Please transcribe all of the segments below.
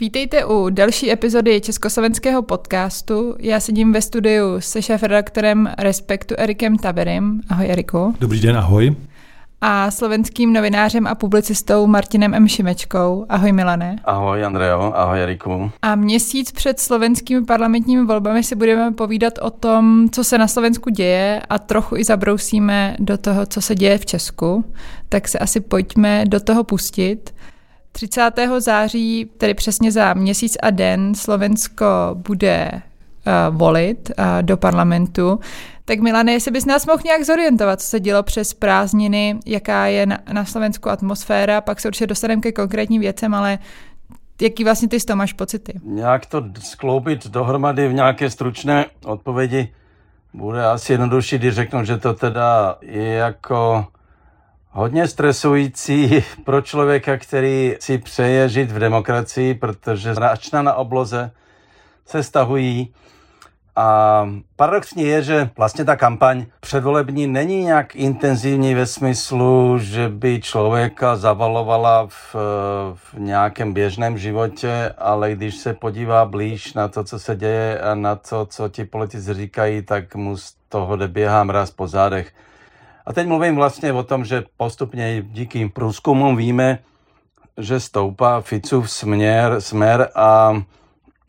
Vítejte u další epizody československého podcastu. Já sedím ve studiu se šéf-redaktorem Respektu Erikem Taberem. Ahoj Eriku. Dobrý den, ahoj. A slovenským novinářem a publicistou Martinem M. Šimečkou. Ahoj Milane. Ahoj Andrejo, ahoj Eriku. A měsíc před slovenskými parlamentními volbami si budeme povídat o tom, co se na Slovensku děje a trochu i zabrousíme do toho, co se děje v Česku. Tak se asi pojďme do toho pustit. 30. září, tedy přesně za měsíc a den, Slovensko bude uh, volit uh, do parlamentu. Tak Milane, jestli bys nás mohl nějak zorientovat, co se dělo přes prázdniny, jaká je na, na Slovensku atmosféra, pak se určitě dostaneme ke konkrétním věcem, ale jaký vlastně ty z toho máš pocity? Nějak to skloubit dohromady v nějaké stručné odpovědi bude asi jednodušší, když řeknu, že to teda je jako hodně stresující pro člověka, který si přeje žít v demokracii, protože račna na obloze se stahují. A paradoxní je, že vlastně ta kampaň předvolební není nějak intenzivní ve smyslu, že by člověka zavalovala v, v nějakém běžném životě, ale když se podívá blíž na to, co se děje a na to, co ti politici říkají, tak mu z toho jde běhá mraz po zádech. A teď mluvím vlastně o tom, že postupně díky průzkumům víme, že stoupá Ficův směr, směr a,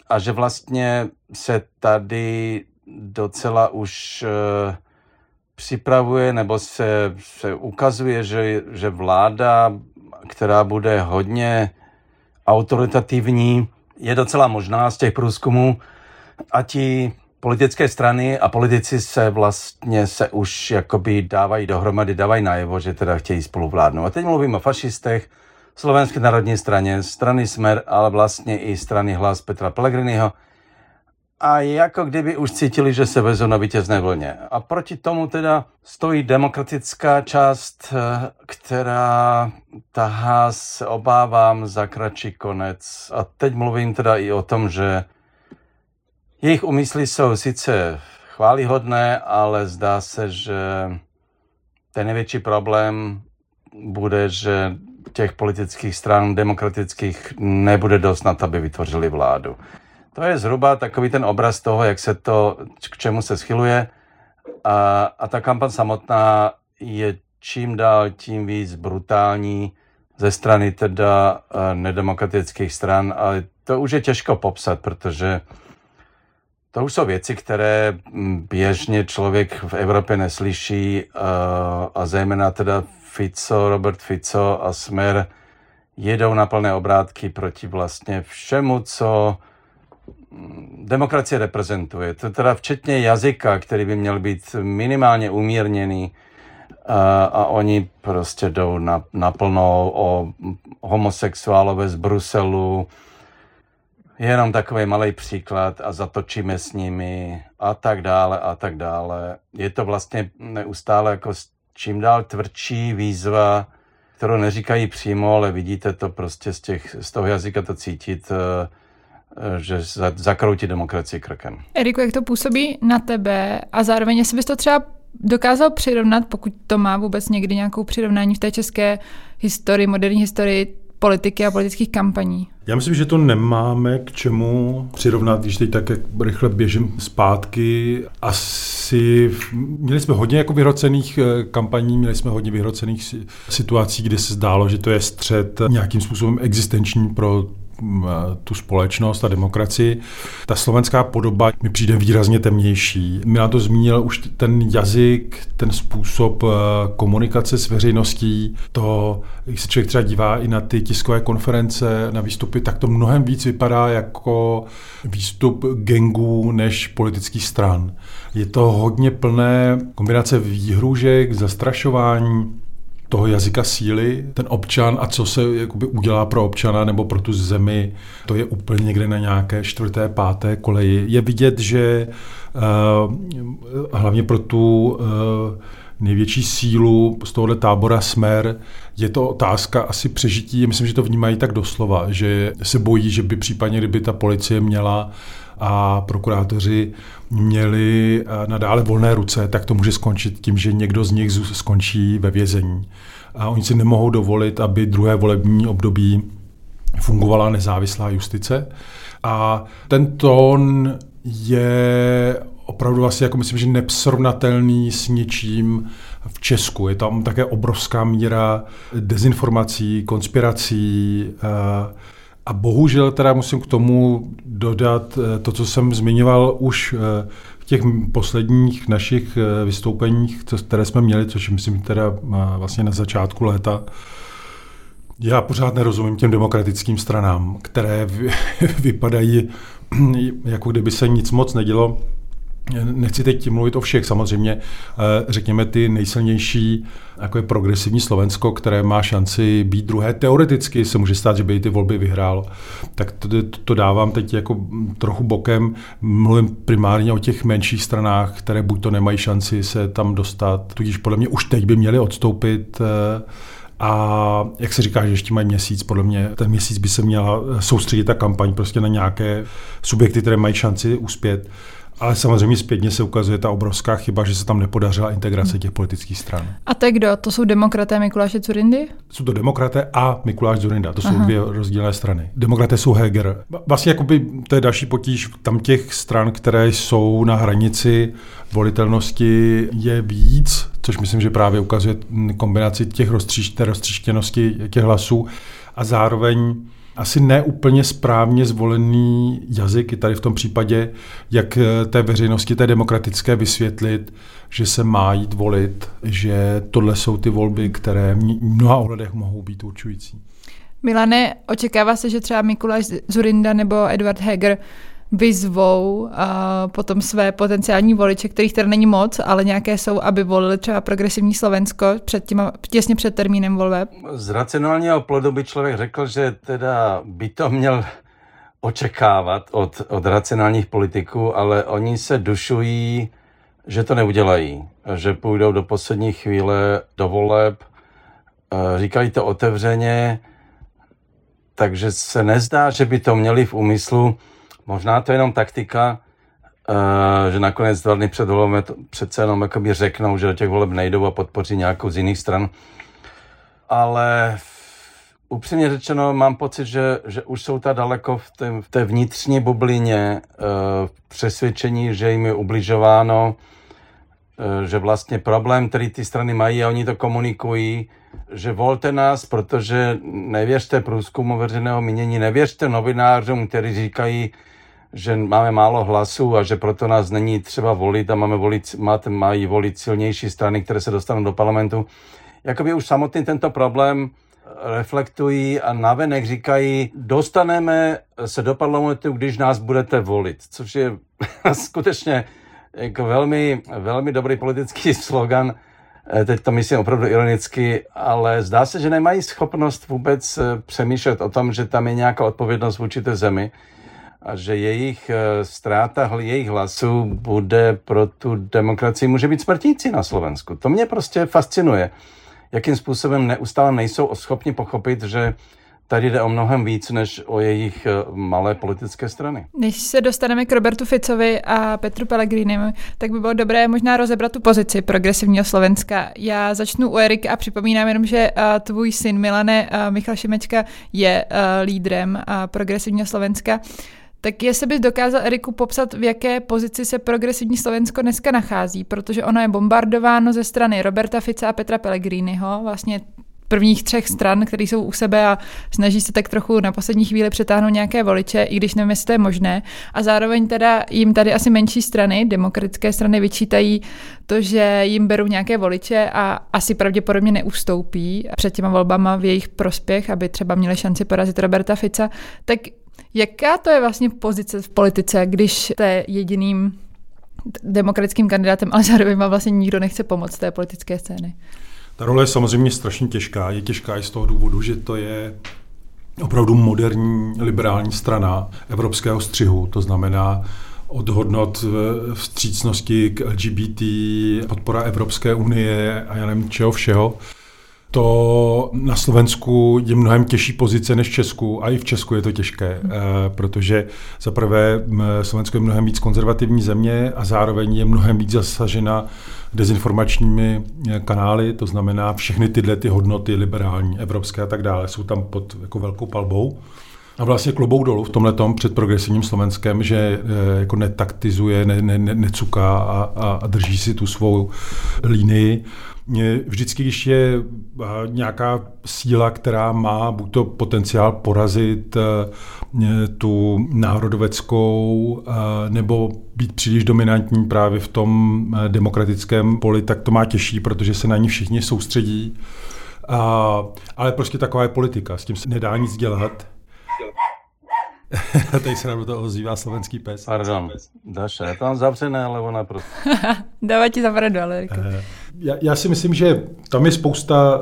a že vlastně se tady docela už uh, připravuje nebo se, se ukazuje, že, že vláda, která bude hodně autoritativní, je docela možná z těch průzkumů. A ti politické strany a politici se vlastně se už jakoby dávají dohromady, dávají najevo, že teda chtějí spoluvládnout. A teď mluvím o fašistech, Slovenské národní straně, strany Smer, ale vlastně i strany Hlas Petra Pellegriniho. A jako kdyby už cítili, že se vezou na vítězné vlně. A proti tomu teda stojí demokratická část, která tahá, se obávám, za kratší konec. A teď mluvím teda i o tom, že jejich úmysly jsou sice chválihodné, ale zdá se, že ten největší problém bude, že těch politických stran demokratických nebude dost na to, aby vytvořili vládu. To je zhruba takový ten obraz toho, jak se to, k čemu se schyluje. A, a ta kampaň samotná je čím dál tím víc brutální ze strany teda uh, nedemokratických stran, ale to už je těžko popsat, protože to už jsou věci, které mm, běžně člověk v Evropě neslyší a zejména teda Fico, Robert Fico a Smer jedou na plné obrátky proti vlastně všemu, co mm, demokracie reprezentuje. To teda včetně jazyka, který by měl být minimálně umírněný a, a oni prostě jdou na, naplno o homosexuálové z Bruselu, jenom takový malý příklad a zatočíme s nimi a tak dále a tak dále. Je to vlastně neustále jako čím dál tvrdší výzva, kterou neříkají přímo, ale vidíte to prostě z, těch, z toho jazyka to cítit, eh, že zakroutí demokracii krkem. Eriku, jak to působí na tebe a zároveň, jestli bys to třeba dokázal přirovnat, pokud to má vůbec někdy nějakou přirovnání v té české historii, moderní historii, politiky a politických kampaní? Já myslím, že to nemáme k čemu přirovnat, když teď tak rychle běžím zpátky. Asi měli jsme hodně jako vyhrocených eh, kampaní, měli jsme hodně vyhrocených situací, kde se zdálo, že to je střed nějakým způsobem existenční pro tu společnost a demokracii. Ta slovenská podoba mi přijde výrazně temnější. Milan to zmínil už ten jazyk, ten způsob eh, komunikace s veřejností, to, když se člověk třeba dívá i na ty tiskové konference, na výstupy, tak to mnohem víc vypadá jako výstup gengů než politických stran. Je to hodně plné kombinace výhružek, zastrašování, toho jazyka síly, ten občan a co se jakoby udělá pro občana nebo pro tu zemi, to je úplně někde na nějaké čtvrté, páté koleji. Je vidět, že uh, hlavně pro tu uh, největší sílu z tohohle tábora Smer je to otázka asi přežití. Myslím, že to vnímají tak doslova, že se bojí, že by případně, kdyby ta policie měla a prokurátoři měli eh, nadále volné ruce, tak to může skončit tím, že někdo z nich skončí ve vězení. A oni si nemohou dovolit, aby druhé volební období fungovala nezávislá justice. A ten tón je opravdu asi, jako myslím, že nepsrovnatelný s ničím v Česku. Je tam také obrovská míra dezinformací, konspirací eh, a bohužel teda musím k tomu dodat eh, to, co jsem zmiňoval už eh, v těch posledních našich vystoupeních, které jsme měli, což myslím teda vlastně na začátku léta, já pořád nerozumím těm demokratickým stranám, které vypadají, jako kdyby se nic moc nedělo. Nechci teď mluvit o všech, samozřejmě eh, řekněme ty nejsilnější, jako je progresivní Slovensko, které má šanci být druhé. Teoreticky se může stát, že by ty volby vyhrál. Tak to, to dávám teď jako trochu bokem. Mluvím primárně o těch menších stranách, které buď to nemají šanci se tam dostat, tudíž podle mě už teď by měli odstoupit eh, a jak se říká, že ještě mají měsíc, podle mě ten měsíc by se měla soustředit ta kampaň prostě na nějaké subjekty, které mají šanci uspět. Ale samozřejmě zpětně se ukazuje ta obrovská chyba, že se tam nepodařila integrace těch politických stran. A to kdo? To jsou demokraté Mikuláše Zurindy? Jsou to demokraté a Mikuláš Zurinda. To jsou Aha. dvě rozdílné strany. Demokraté jsou Heger. Vlastně jakoby, to je další potíž. Tam těch stran, které jsou na hranici volitelnosti, je víc, což myslím, že právě ukazuje kombinaci těch roztříš, roztříštěnosti těch hlasů a zároveň asi neúplně správně zvolený jazyk i tady v tom případě, jak eh, té veřejnosti, té demokratické vysvětlit, že se má jít volit, že tohle jsou ty volby, které v mnoha ohledech mohou být určující. Milane, očekává se, že třeba Mikuláš Zurinda nebo Edward Heger vyzvou a potom své potenciální voliče, kterých teda není moc, ale nějaké jsou, aby volili třeba progresivní Slovensko před těma, těsně před termínem voleb? Z racionálního plodu by člověk řekl, že teda by to měl očekávat od, od racionálních politiků, ale oni se dušují, že to neudělají, že půjdou do poslední chvíle do voleb, říkají to otevřeně, takže se nezdá, že by to měli v úmyslu Možná to je jenom taktika, uh, že nakonec dva dny před volbami přece jenom jakoby řeknou, že do těch voleb nejdou a podpoří nějakou z jiných stran. Ale upřímně řečeno mám pocit, že, že už jsou ta daleko v té, v té vnitřní bublině uh, přesvědčení, že jim je ubližováno, uh, že vlastně problém, který ty strany mají a oni to komunikují, že volte nás, protože nevěřte průzkumu veřejného mínění, nevěřte novinářům, kteří říkají, že máme málo hlasů a že proto nás není třeba volit a máme volit, máte, mají volit silnější strany, které se dostanou do parlamentu. Jakoby už samotný tento problém reflektují a navenek říkají, dostaneme se do parlamentu, když nás budete volit, což je skutečně jako velmi, velmi dobrý politický slogan. Teď to myslím opravdu ironicky, ale zdá se, že nemají schopnost vůbec přemýšlet o tom, že tam je nějaká odpovědnost vůči té zemi a že jejich eh, ztráta jejich hlasů bude pro tu demokracii může být smrtící na Slovensku. To mě prostě fascinuje, jakým způsobem neustále nejsou schopni pochopit, že tady jde o mnohem víc než o jejich eh, malé politické strany. Než se dostaneme k Robertu Ficovi a Petru Pellegrinimu, tak by bylo dobré možná rozebrat tu pozici progresivního Slovenska. Já začnu u Erika a připomínám jenom, že uh, tvůj syn Milane Michal Šimečka je lídrem progresivního Slovenska. Tak jestli bys dokázal, Eriku, popsat, v jaké pozici se progresivní Slovensko dneska nachází, protože ono je bombardováno ze strany Roberta Fica a Petra Pellegriniho, vlastně prvních třech stran, které jsou u sebe a snaží se tak trochu na poslední chvíli přetáhnout nějaké voliče, i když nevím, jestli to je možné. A zároveň teda jim tady asi menší strany, demokratické strany, vyčítají to, že jim berou nějaké voliče a asi pravděpodobně neustoupí před těma volbama v jejich prospěch, aby třeba měli šanci porazit Roberta Fica. Tak Jaká to je vlastně pozice v politice, když jste jediným demokratickým kandidátem, ale zároveň vám vlastně nikdo nechce pomoct té politické scény? Ta role je samozřejmě strašně těžká. Je těžká i z toho důvodu, že to je opravdu moderní liberální strana evropského střihu. To znamená od hodnot vstřícnosti k LGBT, podpora Evropské unie a já nevím čeho všeho to na Slovensku je mnohem těžší pozice než v Česku a i v Česku je to těžké, hmm. eh, protože za prvé Slovensko je mnohem víc konzervativní země a zároveň je mnohem víc zasažena dezinformačními eh, kanály, to znamená všechny tyhle ty hodnoty liberální, evropské a tak dále jsou tam pod jako velkou palbou. A vlastně klobouk dolů v tomhle před progresivním Slovenskem, že e, jako netaktizuje, ne, ne, ne, necuká a, a, a drží si tu svou linii. Vždycky, když je nějaká síla, která má buď to potenciál porazit e, tu národoveckou, nebo být příliš dominantní právě v tom demokratickém poli, tak to má těžší, protože se na ní všichni soustředí. A, ale prostě taková je politika, s tím se nedá nic dělat. Tady se nám do toho ozývá slovenský pes. Pardon, Daša, je tam zavřené, alebo naprosto? Dává ti zavřené, ale. Eh, já, já, si myslím, že tam je spousta,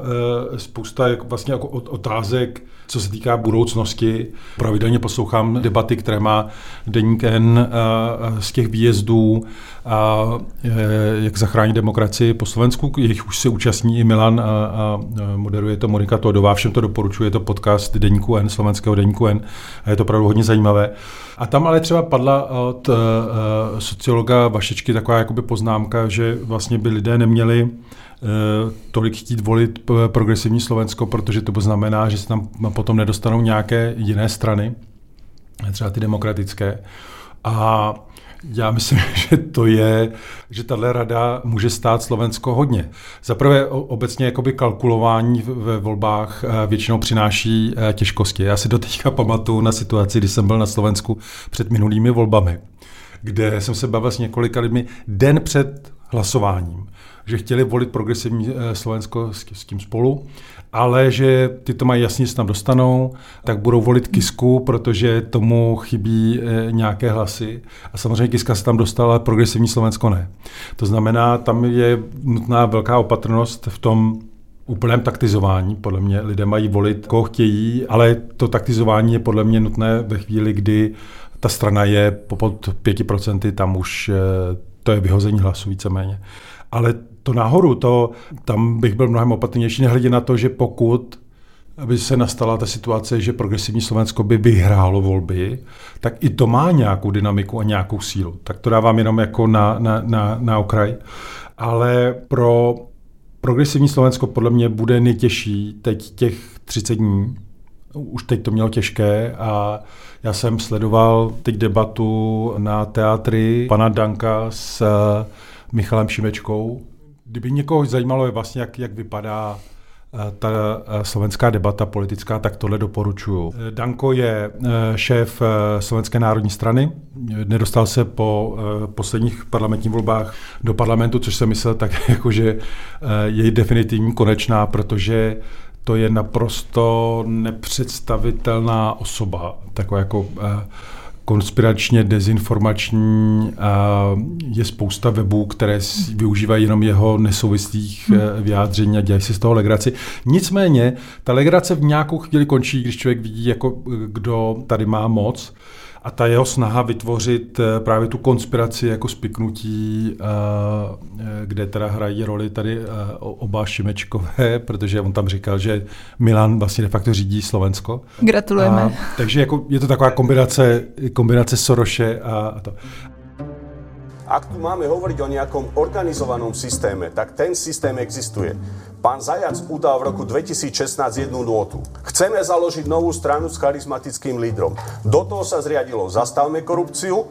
eh, spousta vlastně jako otázek, co se týká budoucnosti. Pravidelně poslouchám debaty, které má Deník N eh, z těch výjezdů, a jak zachránit demokracii po Slovensku. Jejich už se účastní i Milan a, a moderuje to Monika Todová. Všem to doporučuje, je to podcast Deníku N, slovenského Deníku N. A je to opravdu hodně zajímavé. A tam ale třeba padla od sociologa Vašečky taková jakoby poznámka, že vlastně by lidé neměli uh, tolik chtít volit progresivní Slovensko, protože to znamená, že se tam potom nedostanou nějaké jiné strany, třeba ty demokratické. A já myslím, že to je, že tahle rada může stát Slovensko hodně. Za prvé obecně jakoby kalkulování ve volbách eh, většinou přináší eh, těžkosti. Já si doteďka pamatuju na situaci, kdy jsem byl na Slovensku před minulými volbami, kde jsem se bavil s několika lidmi den před hlasováním, že chtěli volit progresivní eh, Slovensko s tím spolu ale že ty to mají jasně, že tam dostanou, tak budou volit Kisku, protože tomu chybí e, nějaké hlasy. A samozřejmě Kiska se tam dostala, ale progresivní Slovensko ne. To znamená, tam je nutná velká opatrnost v tom, úplném taktizování. Podle mě lidé mají volit, koho chtějí, ale to taktizování je podle mě nutné ve chvíli, kdy ta strana je pod 5%, tam už e, to je vyhození hlasu víceméně. Ale to nahoru, to, tam bych byl mnohem opatrnější, nehledě na to, že pokud by se nastala ta situace, že progresivní Slovensko by vyhrálo volby, tak i to má nějakou dynamiku a nějakou sílu. Tak to dávám jenom jako na, na, na, na okraj. Ale pro progresivní Slovensko podle mě bude nejtěžší teď těch 30 dní. Už teď to mělo těžké a já jsem sledoval teď debatu na teatry pana Danka s Michalem Šimečkou, Kdyby někoho zajímalo, je vlastně, jak, jak vypadá eh, ta eh, slovenská debata politická, tak tohle doporučuju. Eh, Danko je šéf Slovenské národní strany, nedostal se po posledních parlamentních volbách do parlamentu, což jsem myslel tak, jako, že je definitivní konečná, protože to je naprosto nepředstavitelná osoba, taková jako konspiračně dezinformační a je spousta webů, které využívají jenom jeho nesouvislých hmm. Eh, vyjádření a dělají si z toho legraci. Nicméně ta legrace v nějakou chvíli končí, když člověk vidí, jako, eh, kdo tady má moc a ta jeho snaha vytvořit eh, právě tu konspiraci jako spiknutí, eh, eh, kde teda hrají roli tady oba Šimečkové, protože on tam říkal, že Milan vlastně de facto řídí Slovensko. Gratulujeme. A, takže jako je to taková kombinace, kombinace Soroše a, a to. Ak tu máme hovoriť o nejakom organizovanom systéme, tak ten systém existuje. Pán Zajac udal v roku 2016 jednu nôtu. Chceme založiť novú stranu s charizmatickým lídrom. Do toho sa zriadilo Zastavme korupciu,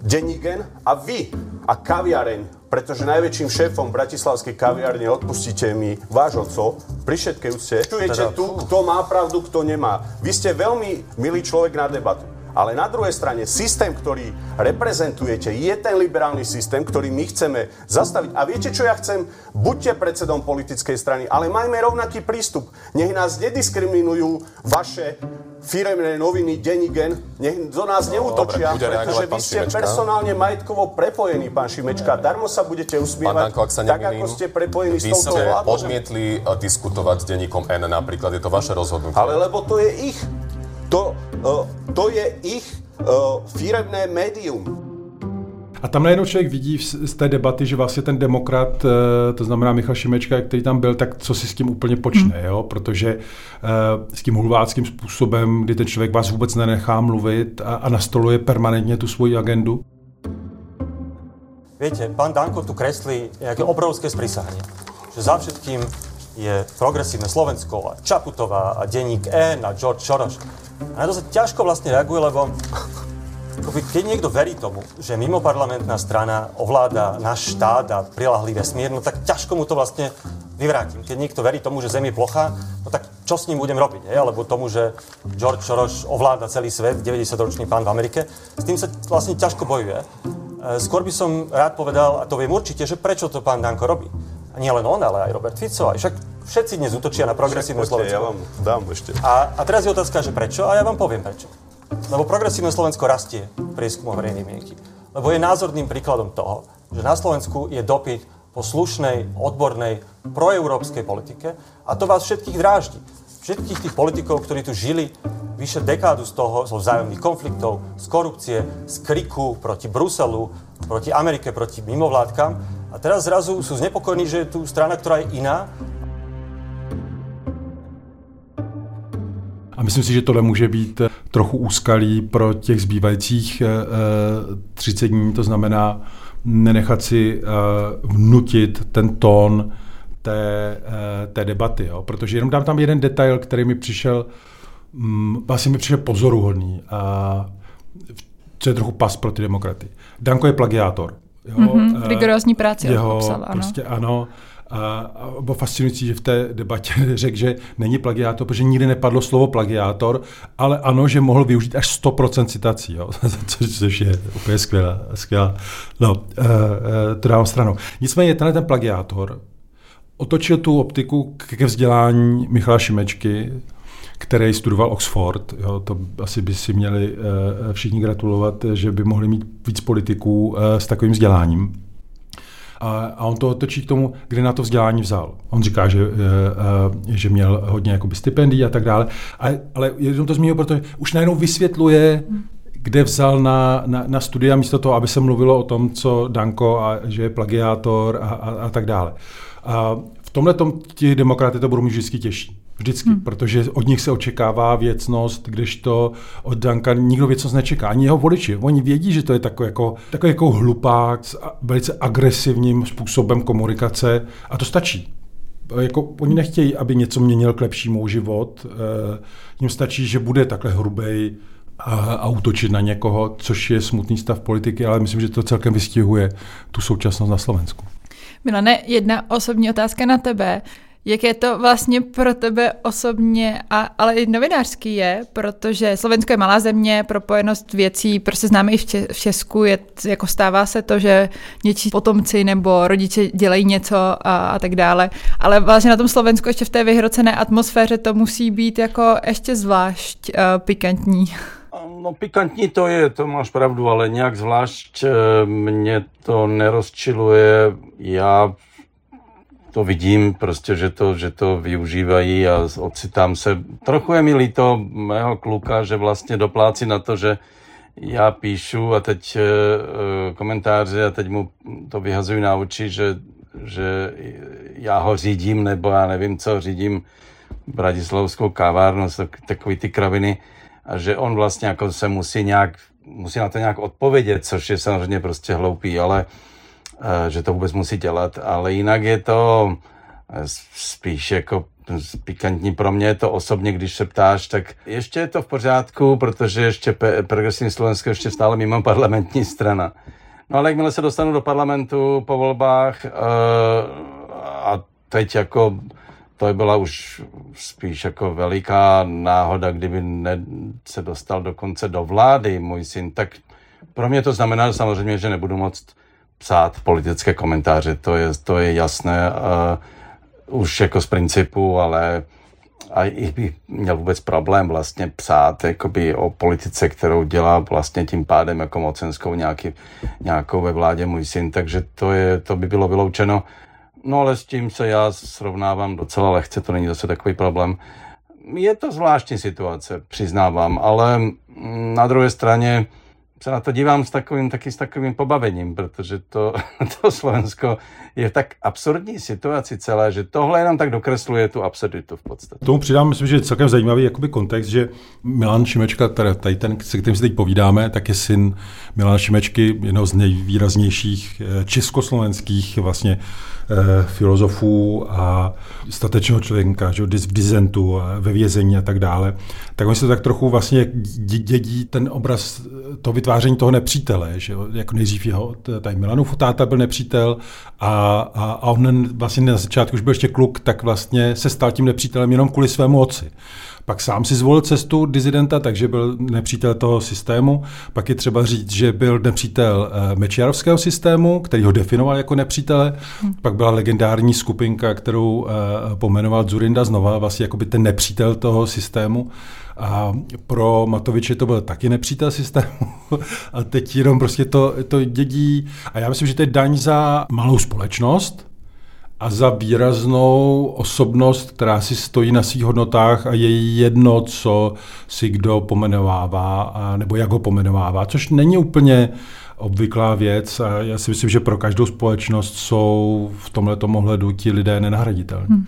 Denigen a vy a kaviareň, pretože najväčším šéfom bratislavskej kaviarne, odpustíte mi, váš oco, pri všetkej úcte, čujete tu, kto má pravdu, kto nemá. Vy ste veľmi milý človek na debatu. Ale na druhej strane systém, ktorý reprezentujete, je ten liberálny systém, ktorý my chceme zastaviť. A viete, čo ja chcem? Buďte predsedom politickej strany, ale majme rovnaký prístup. Nech nás nediskriminujú vaše firemné noviny Denigen, nech do nás no, neútočia, dobre, pretože vy ste Šimečka. personálne majetkovo prepojení, pán Šimečka. Darmo sa budete usmievať, Danko, sa tak ako ste prepojení s touto vládou. Vy ste odmietli eh, diskutovať s denníkom N napríklad, je to vaše rozhodnutie. Ale lebo to je ich to, uh, to je ich uh, firemné médium. A tam najednou člověk vidí z té debaty, že vlastně ten demokrat, eh, to znamená Michal Šimečka, který tam byl, tak co si s tím úplně počne, hmm. jo? protože s tím hulváckým způsobem, kdy ten člověk vás vůbec nenechá mluvit a, a nastoluje permanentně tu svoji agendu. Viete, pán Danko tu kreslí nejaké obrovské sprísahanie, že za všetkým je progresívne Slovensko a Čaputová a denník N a George Soros. A na to sa ťažko vlastne reaguje, lebo keď niekto verí tomu, že mimoparlamentná strana ovláda náš štát a prilahlý vesmír, no tak ťažko mu to vlastne vyvrátim. Keď niekto verí tomu, že Zem je plocha, no tak čo s ním budem robiť? Hej? Alebo tomu, že George Soros ovláda celý svet, 90-ročný pán v Amerike, s tým sa vlastne ťažko bojuje. E, skôr by som rád povedal, a to viem určite, že prečo to pán Danko robí. A nie len on, ale aj Robert Fico, aj však všetci dnes útočia na progresívne Slovensko. Ja vám dám ešte. A, a teraz je otázka, že prečo? A ja vám poviem prečo. Lebo progresívne Slovensko rastie v prieskumu verejnej mienky. Lebo je názorným príkladom toho, že na Slovensku je dopyt po slušnej, odbornej, proeurópskej politike a to vás všetkých dráždi. Všetkých tých politikov, ktorí tu žili vyše dekádu z toho, zo vzájomných konfliktov, z korupcie, z kriku proti Bruselu, proti Amerike, proti mimovládkam. A teraz zrazu sú znepokojení, že je tu strana, ktorá je iná. A myslím si, že tohle může být trochu úskalí pro těch zbývajících 30 dní, to znamená nenechat si vnutit ten tón té, té debaty. Jo? Protože jenom dám tam jeden detail, který mi přišel, vlastně mi přišel pozoruhodný. A co je trochu pas pro ty demokraty. Danko je plagiátor. Jo? Mm-hmm, rigorózní práci jeho, popsal, ano. Prostě ano. A, bylo fascinující, že v té debatě řekl, že není plagiátor, protože nikdy nepadlo slovo plagiátor, ale ano, že mohl využít až 100% citací, jo? což je úplně skvělá. skvělá. No, e, to dávám stranou. Nicméně tenhle ten plagiátor otočil tu optiku ke vzdělání Michala Šimečky, který studoval Oxford. Jo, to asi by si měli e, všichni gratulovat, že by mohli mít víc politiků s takovým vzděláním. A, a on to otočí k tomu, kde na to vzdělání vzal. On říká, že, eh, eh, že měl hodně jakoby stipendií a tak dále, ale, ale jenom to zmínil, protože už najednou vysvětluje, kde vzal na, na, na studia místo toho, aby se mluvilo o tom, co Danko a že je plagiátor a, a, a tak dále. A v tomhle tom ti demokraty to budou mít vždycky těžší. Vždycky, hmm. protože od nich se očekává věcnost, kdežto od Danka nikdo věcnost nečeká. Ani jeho voliči. Oni vědí, že to je takový jako, takový jako hlupák s velice agresivním způsobem komunikace a to stačí. Jako, oni nechtějí, aby něco měnil k lepšímu život. E, jim stačí, že bude takhle hrubej a, a útočit na někoho, což je smutný stav politiky, ale myslím, že to celkem vystihuje tu současnost na Slovensku. Milane, jedna osobní otázka na tebe. Jak je to vlastně pro tebe osobně, a, ale i novinářský je, protože Slovensko je malá země, propojenost věcí, prostě známe i v, Če- v Česku, je, jako stává se to, že něčí potomci nebo rodiče dělají něco a, a tak dále, ale vlastně na tom Slovensku ještě v té vyhrocené atmosféře to musí být jako ještě zvlášť uh, pikantní. No pikantní to je, to máš pravdu, ale nějak zvlášť eh, mě to nerozčiluje. Já to vidím prostě, že to, že to využívají a ocitám se. Trochu je mi líto mého kluka, že vlastně doplácí na to, že já píšu a teď e, komentáře a teď mu to vyhazují na oči, že, že já ho řídím, nebo já nevím co, řídím Bratislavskou kavárnu, takový ty kraviny a že on vlastně jako se musí nějak, musí na to nějak odpovědět, což je samozřejmě prostě hloupý, ale Eh, že to vůbec musí dělat, ale jinak je to eh, spíš jako pikantní pro mě to osobně, když se ptáš, tak ještě je to v pořádku, protože ještě progresivní Slovensko ještě stále mimo parlamentní strana. No ale jakmile se dostanu do parlamentu po volbách uh, a teď jako to byla už spíš jako veliká náhoda, kdyby ne, se dostal dokonce do vlády můj syn, tak pro mě to znamená samozřejmě, že nebudu moct psát politické komentáře, to je, to je jasné uh, už jako z principu, ale a i by měl vůbec problém vlastně psát jakoby o politice, kterou dělá vlastně tím pádem jako mocenskou nějaký, nějakou ve vládě můj syn, takže to, je, to by bylo vyloučeno. No ale s tím se já srovnávám docela lehce, to není zase takový problém. Je to zvláštní situace, přiznávám, ale na druhé straně se na to dívám s takovým, taky s takovým pobavením, protože to, to Slovensko je v tak absurdní situaci celé, že tohle jenom tak dokresluje tu absurditu v podstatě. Tomu přidám, myslím, že je celkem zajímavý jakoby kontext, že Milan Šimečka, tady ten, se kterým si teď povídáme, tak je syn Milana Šimečky, jednoho z nejvýraznějších eh, československých vlastně filozofů a statečného člověka, že v dizentu, ve vězení a tak dále, tak oni se tak trochu vlastně dědí ten obraz to vytváření toho nepřítele, že jako nejdřív jeho, tady Milanův táta byl nepřítel a, a, a on vlastně na začátku už byl ještě kluk, tak vlastně se stal tím nepřítelem jenom kvůli svému otci. Pak sám si zvolil cestu dizidenta, takže byl nepřítel toho systému. Pak je třeba říct, že byl nepřítel eh, Mečiarovského systému, který ho definoval jako nepřítele. Hmm. Pak byla legendární skupinka, kterou eh, pomenoval Zurinda znova, vlastně jako by ten nepřítel toho systému. A pro Matoviče to byl taky nepřítel systému. A teď jenom prostě to, to dědí. A já myslím, že to je daň za malou společnost, a za výraznou osobnost, která si stojí na svých hodnotách a je jedno, co si kdo pomenovává a, nebo jak ho pomenovává, což není úplně obvyklá věc a já si myslím, že pro každou společnost jsou v tomhle ohledu ti lidé nenahraditelní. Hmm.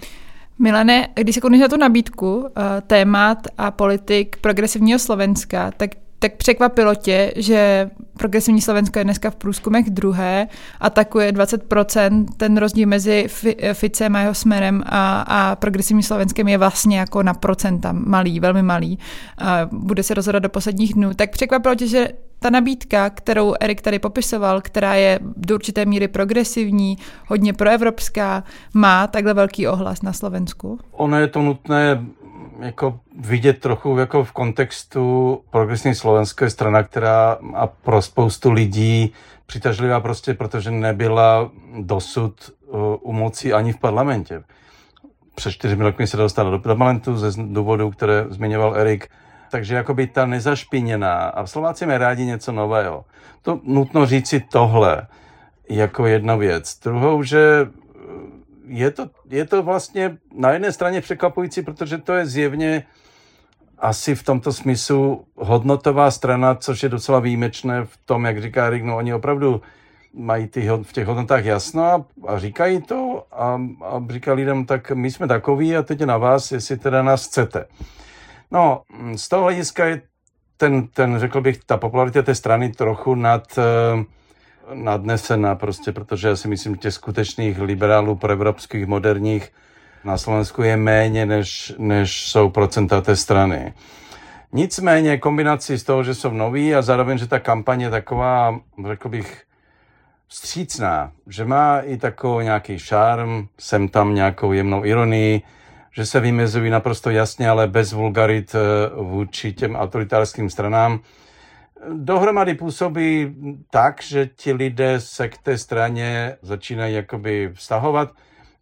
Milane, když se koukneš na tu nabídku uh, témat a politik progresivního Slovenska, tak tak překvapilo tě, že progresivní Slovensko je dneska v průzkumech druhé, atakuje 20%, ten rozdíl mezi Ficem a jeho směrem a, a progresivní Slovenskem je vlastně jako na procenta malý, velmi malý. A bude se rozhodovat do posledních dnů. Tak překvapilo tě, že ta nabídka, kterou Erik tady popisoval, která je do určité míry progresivní, hodně proevropská, má takhle velký ohlas na Slovensku? Ono je to nutné jako vidět trochu jako v kontextu progresní slovenské strana, která a pro spoustu lidí přitažlivá prostě, protože nebyla dosud uh, u moci ani v parlamentě. Před čtyřmi roky se dostala do parlamentu ze důvodů, které zmiňoval Erik. Takže jakoby ta nezašpiněná. A Slováci mají rádi něco nového. To nutno říci tohle jako jedna věc. Druhou, že je to, je to vlastně na jedné straně překvapující, protože to je zjevně asi v tomto smyslu hodnotová strana, což je docela výjimečné v tom, jak říká Rick, no oni opravdu mají ty, v těch hodnotách jasno a, a říkají to a, a říká lidem, tak my jsme takový a teď je na vás, jestli teda nás chcete. No, z toho hlediska je ten, ten, řekl bych, ta popularita té strany trochu nad uh, nadnesená prostě, protože já si myslím, že těch skutečných liberálů proevropských, moderních na Slovensku je méně, než, než jsou procenta té strany. Nicméně kombinací z toho, že jsou noví a zároveň, že ta kampaně je taková, řekl bych, střícná, že má i takový nějaký šarm, sem tam nějakou jemnou ironii, že se vymezují naprosto jasně, ale bez vulgarit eh, vůči těm autoritárským stranám dohromady působí tak, že ti lidé se k té straně začínají jakoby vztahovat.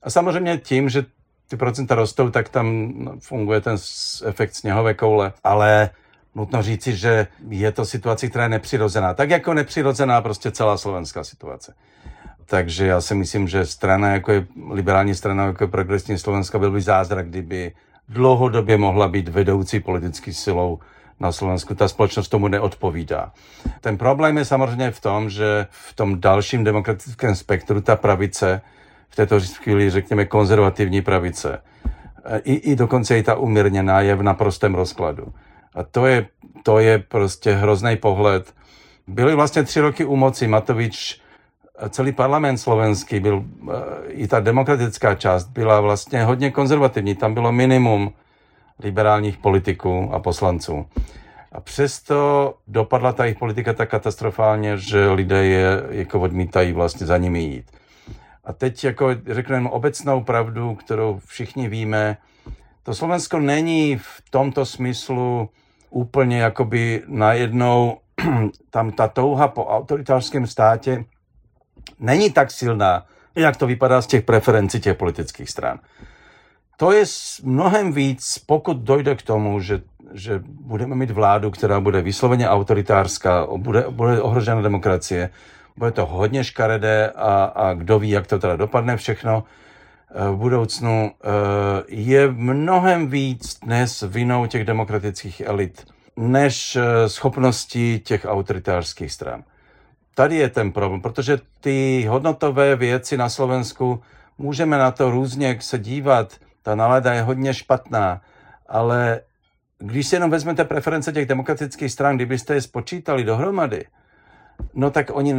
A samozřejmě tím, že ty procenta rostou, tak tam funguje ten efekt sněhové koule. Ale nutno říci, že je to situace, která je nepřirozená. Tak jako nepřirozená prostě celá slovenská situace. Takže já si myslím, že strana, jako je liberální strana, jako je progresivní Slovenska, byl by zázrak, kdyby dlouhodobě mohla být vedoucí politický silou na Slovensku. Ta společnost tomu neodpovídá. Ten problém je samozřejmě v tom, že v tom dalším demokratickém spektru ta pravice, v této chvíli řekněme konzervativní pravice, i, i dokonce i ta umírněná je v naprostém rozkladu. A to je, to je prostě hrozný pohled. Byly vlastně tři roky u moci. Matovič, celý parlament slovenský, byl, i ta demokratická část byla vlastně hodně konzervativní. Tam bylo minimum liberálních politiků a poslanců. A přesto dopadla ta jejich politika tak katastrofálně, že lidé je jako odmítají vlastně za nimi jít. A teď jako řekneme obecnou pravdu, kterou všichni víme, to Slovensko není v tomto smyslu úplně jakoby najednou tam ta touha po autoritářském státě není tak silná, jak to vypadá z těch preferencí těch politických stran. To je mnohem víc, pokud dojde k tomu, že, že budeme mít vládu, která bude vysloveně autoritářská, bude, bude ohrožena demokracie, bude to hodně škaredé a, a kdo ví, jak to teda dopadne všechno eh, v budoucnu, eh, je mnohem víc dnes vinou těch demokratických elit, než eh, schopnosti těch autoritářských stran. Tady je ten problém, protože ty hodnotové věci na Slovensku, můžeme na to různě se dívat, ta nálada je hodně špatná, ale když si jenom vezmete preference těch demokratických stran, kdybyste je spočítali dohromady, no tak oni,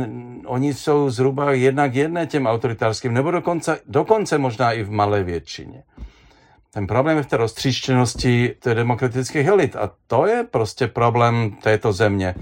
oni jsou zhruba jednak jedné těm autoritářským, nebo dokonce, dokonce možná i v malé většině. Ten problém je v té roztříštěnosti té demokratických elit a to je prostě problém této země.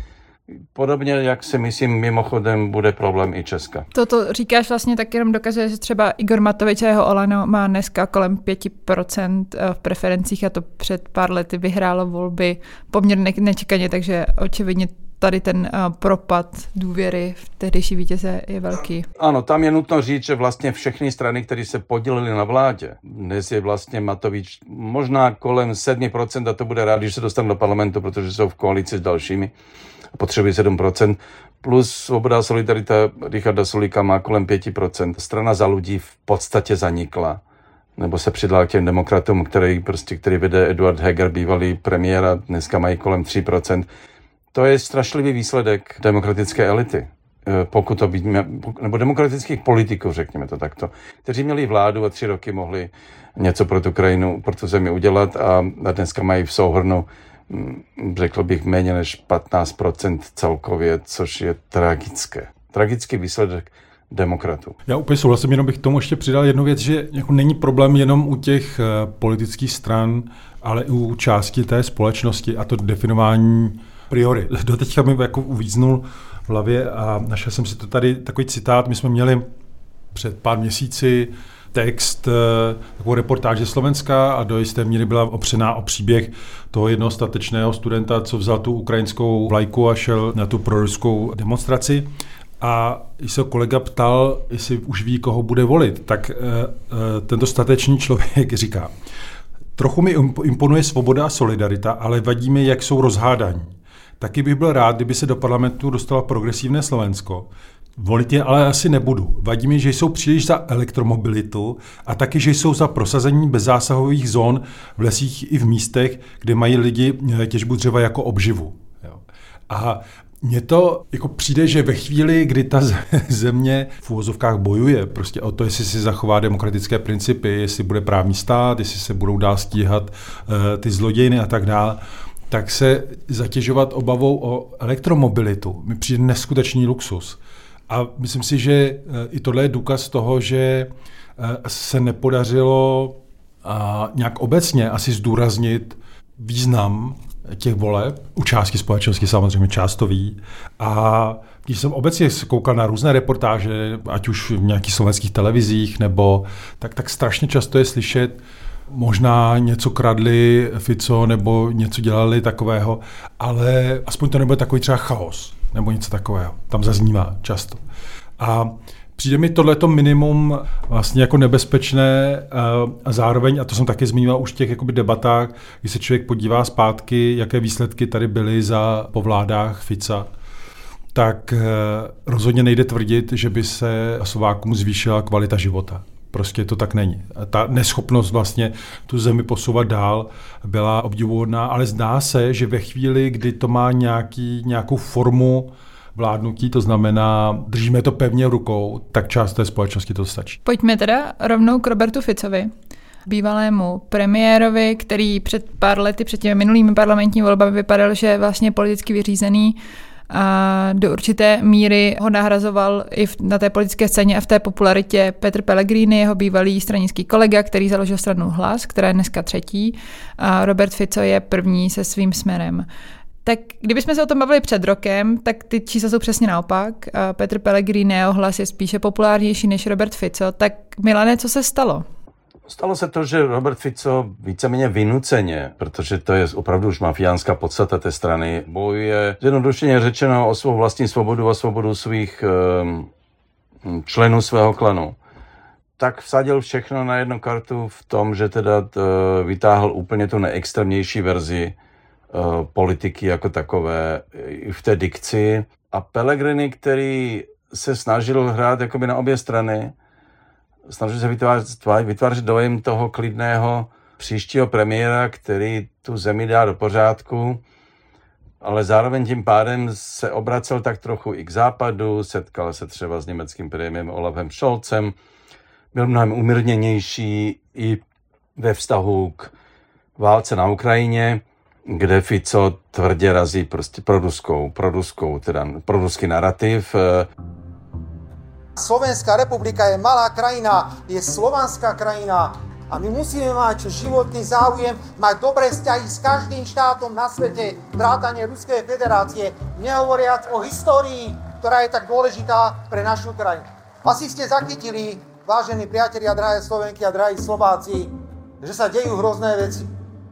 Podobně, jak si myslím, mimochodem bude problém i Česka. Toto říkáš vlastně tak jenom dokazuje, že třeba Igor Matovič a jeho Olano má dneska kolem 5% eh, v preferencích a to před pár lety vyhrálo volby poměrně nečekaně, takže očividně tady ten uh, propad důvěry v tehdejší vítěze je velký. Ano, tam je nutno říct, že vlastně všechny strany, které se podělily na vládě, dnes je vlastně Matovič možná kolem 7% a to bude rád, když se dostane do parlamentu, protože jsou v koalici s dalšími potřebují 7%, plus Svoboda a Solidarita Richarda Sulíka má kolem 5%. Strana za lidí v podstatě zanikla nebo se přidala k těm demokratům, který, prostě, který vede Eduard Heger, bývalý premiér a dneska mají kolem 3%. To je strašlivý výsledek demokratické elity, eh, pokud to vidíme, nebo demokratických politiků, řekněme to takto, kteří měli vládu a tři roky mohli něco pro tu krajinu, pro tu zemi udělat a dneska mají v souhrnu řekl bych méně než 15% celkově, což je tragické. Tragický výsledek demokratů. Já úplně souhlasím, jenom bych tomu ještě přidal jednu věc, že jako není problém jenom u těch eh, politických stran, ale i u části té společnosti a to definování priory. Doteďka mi jako uvíznul v hlavě a našel jsem si to tady takový citát. My jsme měli před pár měsíci text, eh, takovou reportáž ze Slovenska a do jisté míry byla opřená o příběh toho jednoho statečného studenta, co vzal tu ukrajinskou vlajku a šel na tu proruskou demonstraci. A když se kolega ptal, jestli už ví, koho bude volit, tak e, e, tento statečný člověk říká, trochu mi imponuje svoboda a solidarita, ale vadí mi, jak jsou rozhádaní. Taky bych byl rád, kdyby se do parlamentu dostalo progresivné Slovensko. Volit je ale asi nebudu. Vadí mi, že jsou příliš za elektromobilitu a taky, že jsou za prosazení bezzásahových zón v lesích i v místech, kde mají lidi eh, těžbu dřeva jako obživu. A mně to jako přijde, že ve chvíli, kdy ta země v úvozovkách bojuje prostě o to, jestli si zachová demokratické principy, jestli bude právní stát, jestli se budou dál stíhat uh, ty zlodějny a tak dále, tak se zatěžovat obavou o elektromobilitu mi přijde neskutečný luxus. A myslím si, že eh, i tohle je důkaz toho, že eh, se nepodařilo nějak obecně asi zdůraznit význam těch voleb. U části společnosti samozřejmě část to ví. A když jsem obecně koukal na různé reportáže, ať už v nějakých slovenských televizích, nebo tak, tak strašně často je slyšet, možná něco kradli Fico nebo něco dělali takového, ale aspoň to nebude takový třeba chaos nebo něco takového. Tam zaznívá často. A Přijde mi tohleto minimum vlastně jako nebezpečné eh, a zároveň, a to jsem taky zmínil už v těch jakoby debatách, když se člověk podívá zpátky, jaké výsledky tady byly za povládách Fica, tak eh, rozhodně nejde tvrdit, že by se Slovákům zvýšila kvalita života. Prostě to tak není. Ta neschopnost vlastně tu zemi posouvat dál byla obdivuhodná, ale zdá se, že ve chvíli, kdy to má nějaký, nějakou formu vládnutí, to znamená, držíme to pevně rukou, tak část té společnosti to stačí. Pojďme teda rovnou k Robertu Ficovi bývalému premiérovi, který před pár lety, před těmi minulými parlamentními volbami vypadal, že je vlastně politicky vyřízený a do určité míry ho nahrazoval i v, na té politické scéně a v té popularitě Petr Pellegrini, jeho bývalý stranický kolega, který založil stranu Hlas, která je dneska třetí. A Robert Fico je první se svým směrem. Tak kdybychom se o tom bavili před rokem, tak ty čísla jsou přesně naopak. Petr Pellegrini, jeho hlas je spíše populárnější než Robert Fico. Tak Milane, co se stalo? Stalo se to, že Robert Fico víceméně vynuceně, protože to je opravdu už mafiánská podstata té strany, bojuje zjednodušeně řečeno o svou vlastní svobodu a svobodu svých um, členů svého klanu tak vsadil všechno na jednu kartu v tom, že teda t, vytáhl úplně tu neextrémnější verzi uh, politiky jako takové i v té dikci. A Pellegrini, který se snažil hrát jakoby na obě strany, snaží se vytvářet, vytvářet dojem toho klidného příštího premiéra, který tu zemi dá do pořádku, ale zároveň tím pádem se obracel tak trochu i k západu, setkal se třeba s německým premiérem Olafem Scholzem, byl mnohem umírněnější i ve vztahu k válce na Ukrajině, kde Fico tvrdě razí prostě pro ruskou, pro ruskou, teda pro ruský narrativ. Slovenská republika je malá krajina, je slovanská krajina, a my musíme mať životný záujem, mať dobré vzťahy s každým štátom na svete, vrátane Ruskej federácie, nehovoriac o histórii, ktorá je tak dôležitá pre našu krajinu. Asi ste zachytili, vážení priatelia, drahé Slovenky a drahí Slováci, že sa dejú hrozné veci.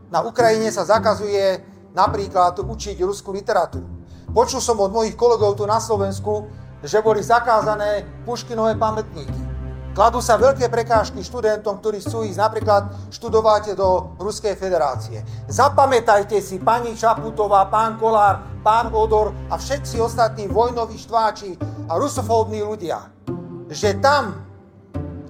Na Ukrajine sa zakazuje napríklad učiť ruskú literatúru. Počul som od mojich kolegov tu na Slovensku, že boli zakázané Puškinové pamätníky. Kladú sa veľké prekážky študentom, ktorí chcú ísť napríklad študovať do Ruskej federácie. Zapamätajte si, pani Čaputová, pán Kolár, pán Odor a všetci ostatní vojnoví štváči a rusofóbni ľudia, že tam,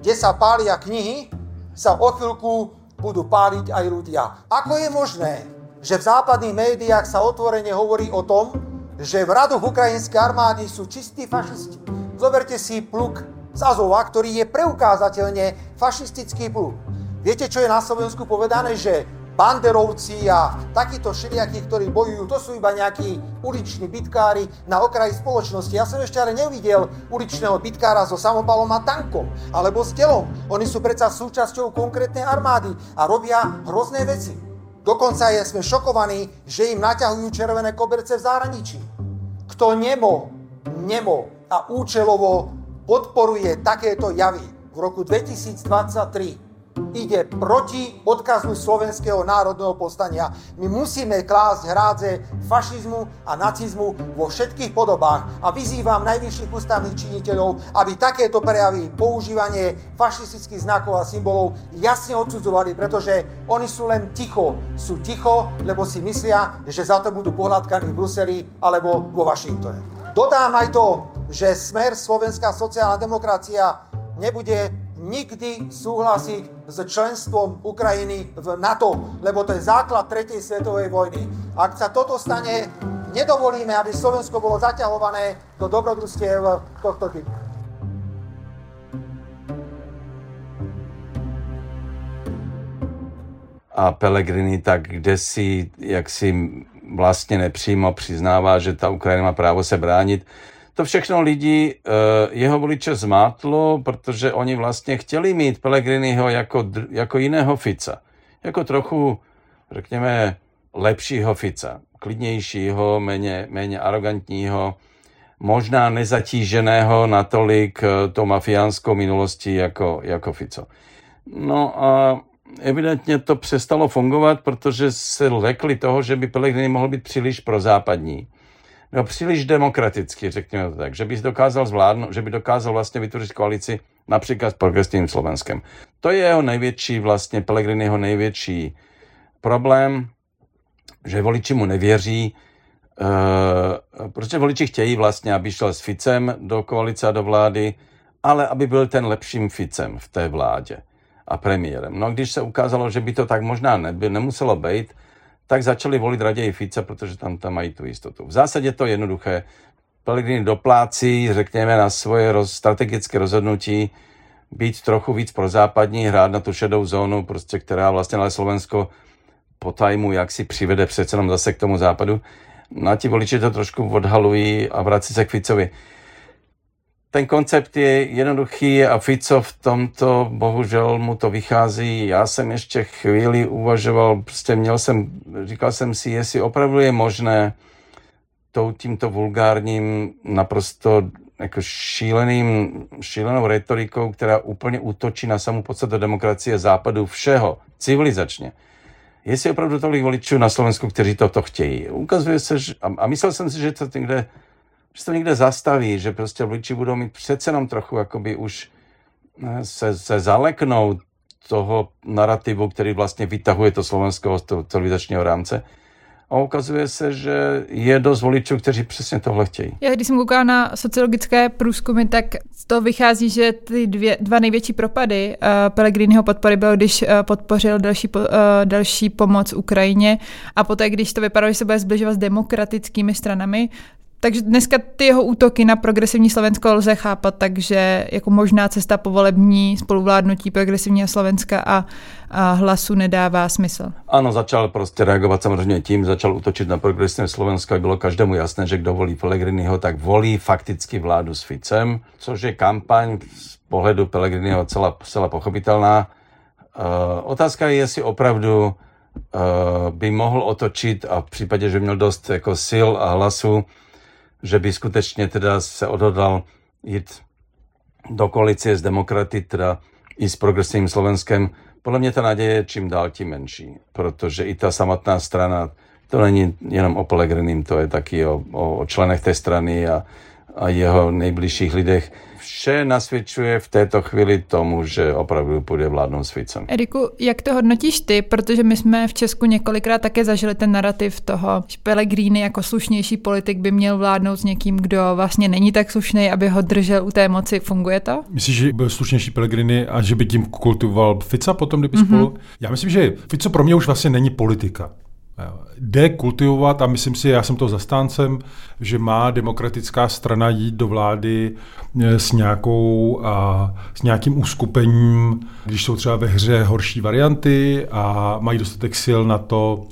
kde sa pália knihy, sa o chvíľku budú páliť aj ľudia. Ako je možné, že v západných médiách sa otvorene hovorí o tom, že v radoch ukrajinskej armády sú čistí fašisti. Zoberte si pluk z Azova, ktorý je preukázateľne fašistický pluk. Viete, čo je na Slovensku povedané, že banderovci a takíto všelijakí, ktorí bojujú, to sú iba nejakí uliční bitkári na okraji spoločnosti. Ja som ešte ale nevidel uličného bitkára so samopalom a tankom, alebo s telom. Oni sú predsa súčasťou konkrétnej armády a robia hrozné veci. Dokonca je, sme šokovaní, že im naťahujú červené koberce v zahraničí. Kto nemo, nemo a účelovo podporuje takéto javy. V roku 2023 ide proti odkazu slovenského národného povstania. My musíme klásť hrádze fašizmu a nacizmu vo všetkých podobách a vyzývam najvyšších ústavných činiteľov, aby takéto prejavy, používanie fašistických znakov a symbolov jasne odsudzovali, pretože oni sú len ticho. Sú ticho, lebo si myslia, že za to budú pohľadkaní v Bruseli alebo vo Washingtone. Dodám aj to, že smer Slovenská sociálna demokracia nebude nikdy súhlasiť s členstvom Ukrajiny v NATO, lebo to je základ tretej svetovej vojny. Ak sa toto stane, nedovolíme, aby Slovensko bolo zaťahované do dobrodružstiev tohto typu. A Pellegrini tak kde si, jak si vlastně nepřímo přiznává, že ta Ukrajina má právo se bránit, to všechno lidi, eh, jeho voliče zmátlo, protože oni vlastně chtěli mít Pellegriniho jako, jako jiného Fica. Jako trochu, řekněme, lepšího Fica. Klidnějšího, méně, méně arrogantního, možná nezatíženého natolik eh, to mafiánskou minulostí jako, jako Fico. No a evidentně to přestalo fungovat, protože se lekli toho, že by Pellegrini mohl být příliš prozápadní no, příliš demokraticky, řekněme to tak, že by dokázal zvládnout, že by dokázal vlastně vytvořit koalici například s progresivním Slovenskem. To je jeho největší, vlastně Pellegriniho největší problém, že voliči mu nevěří, uh, protože voliči chtějí vlastně, aby šel s Ficem do koalice a do vlády, ale aby byl ten lepším Ficem v té vládě a premiérem. No když se ukázalo, že by to tak možná neby, nemuselo být, tak začali volit raději Fica, protože tam, tam mají tu jistotu. V zásadě to je jednoduché. Pellegrini doplácí, řekněme, na svoje roz, strategické rozhodnutí být trochu víc pro západní, hrát na tu šedou zónu, prostě, která vlastně ale Slovensko po tajmu jak si přivede přece jenom zase k tomu západu. No ti voliči to trošku odhalují a vrací se k Ficovi ten koncept je jednoduchý a Fico v tomto, bohužel mu to vychází. Já jsem ještě chvíli uvažoval, prostě měl jsem, říkal jsem si, jestli opravdu je možné tou tímto vulgárním, naprosto jako šíleným, šílenou retorikou, která úplně útočí na samou podstatu demokracie západu všeho, civilizačně. Jestli opravdu tolik voličů na Slovensku, kteří toto chtějí. Ukazuje se, že, a, myslel jsem si, že to někde že to někde zastaví, že prostě voliči budou mít přece jenom trochu jakoby už eh, se, se zaleknout toho narrativu, který vlastně vytahuje to slovenského civilizačního rámce a ukazuje se, že je dost voličů, kteří přesně tohle chtějí. Já když jsem koukala na sociologické průzkumy, tak z toho vychází, že ty dvě, dva největší propady uh, Pellegriniho podpory bylo, když uh, podpořil další, uh, další pomoc Ukrajině a poté, když to vypadalo, že se bude zbližovat s demokratickými stranami, takže dneska ty jeho útoky na progresivní Slovensko lze chápat, takže jako možná cesta povolební spoluvládnutí progresivního Slovenska a, a hlasu nedává smysl. Ano, začal prostě reagovat samozřejmě tím, začal útočit na progresivní Slovensko a bylo každému jasné, že kdo volí Pellegriniho, tak volí fakticky vládu s Ficem, což je kampaň z pohledu Pellegriniho celá, celá pochopitelná. Uh, otázka je, jestli opravdu uh, by mohl otočit a v případě, že měl dost jako sil a hlasu, že by skutečně teda se odhodlal jít do koalice s demokraty, teda i s progresivním Slovenskem. Podle mě ta naděje je čím dál tím menší, protože i ta samotná strana, to není jenom o Pelegrinim, to je taky o, o členech té strany a, a jeho nejbližších lidech vše nasvědčuje v této chvíli tomu, že opravdu půjde vládnout s Ficem. Eriku, jak to hodnotíš ty? Protože my jsme v Česku několikrát také zažili ten narrativ toho, že Pellegrini jako slušnější politik by měl vládnout s někým, kdo vlastně není tak slušný, aby ho držel u té moci. Funguje to? Myslíš, že byl slušnější Pellegrini a že by tím kultivoval Fica potom, kdyby mm-hmm. spolu? Já myslím, že Fico pro mě už vlastně není politika jde kultivovat a myslím si, já jsem to zastáncem, že má demokratická strana jít do vlády eh, s, nějakou, a, s nějakým uskupením, když jsou třeba ve hře horší varianty a mají dostatek sil na to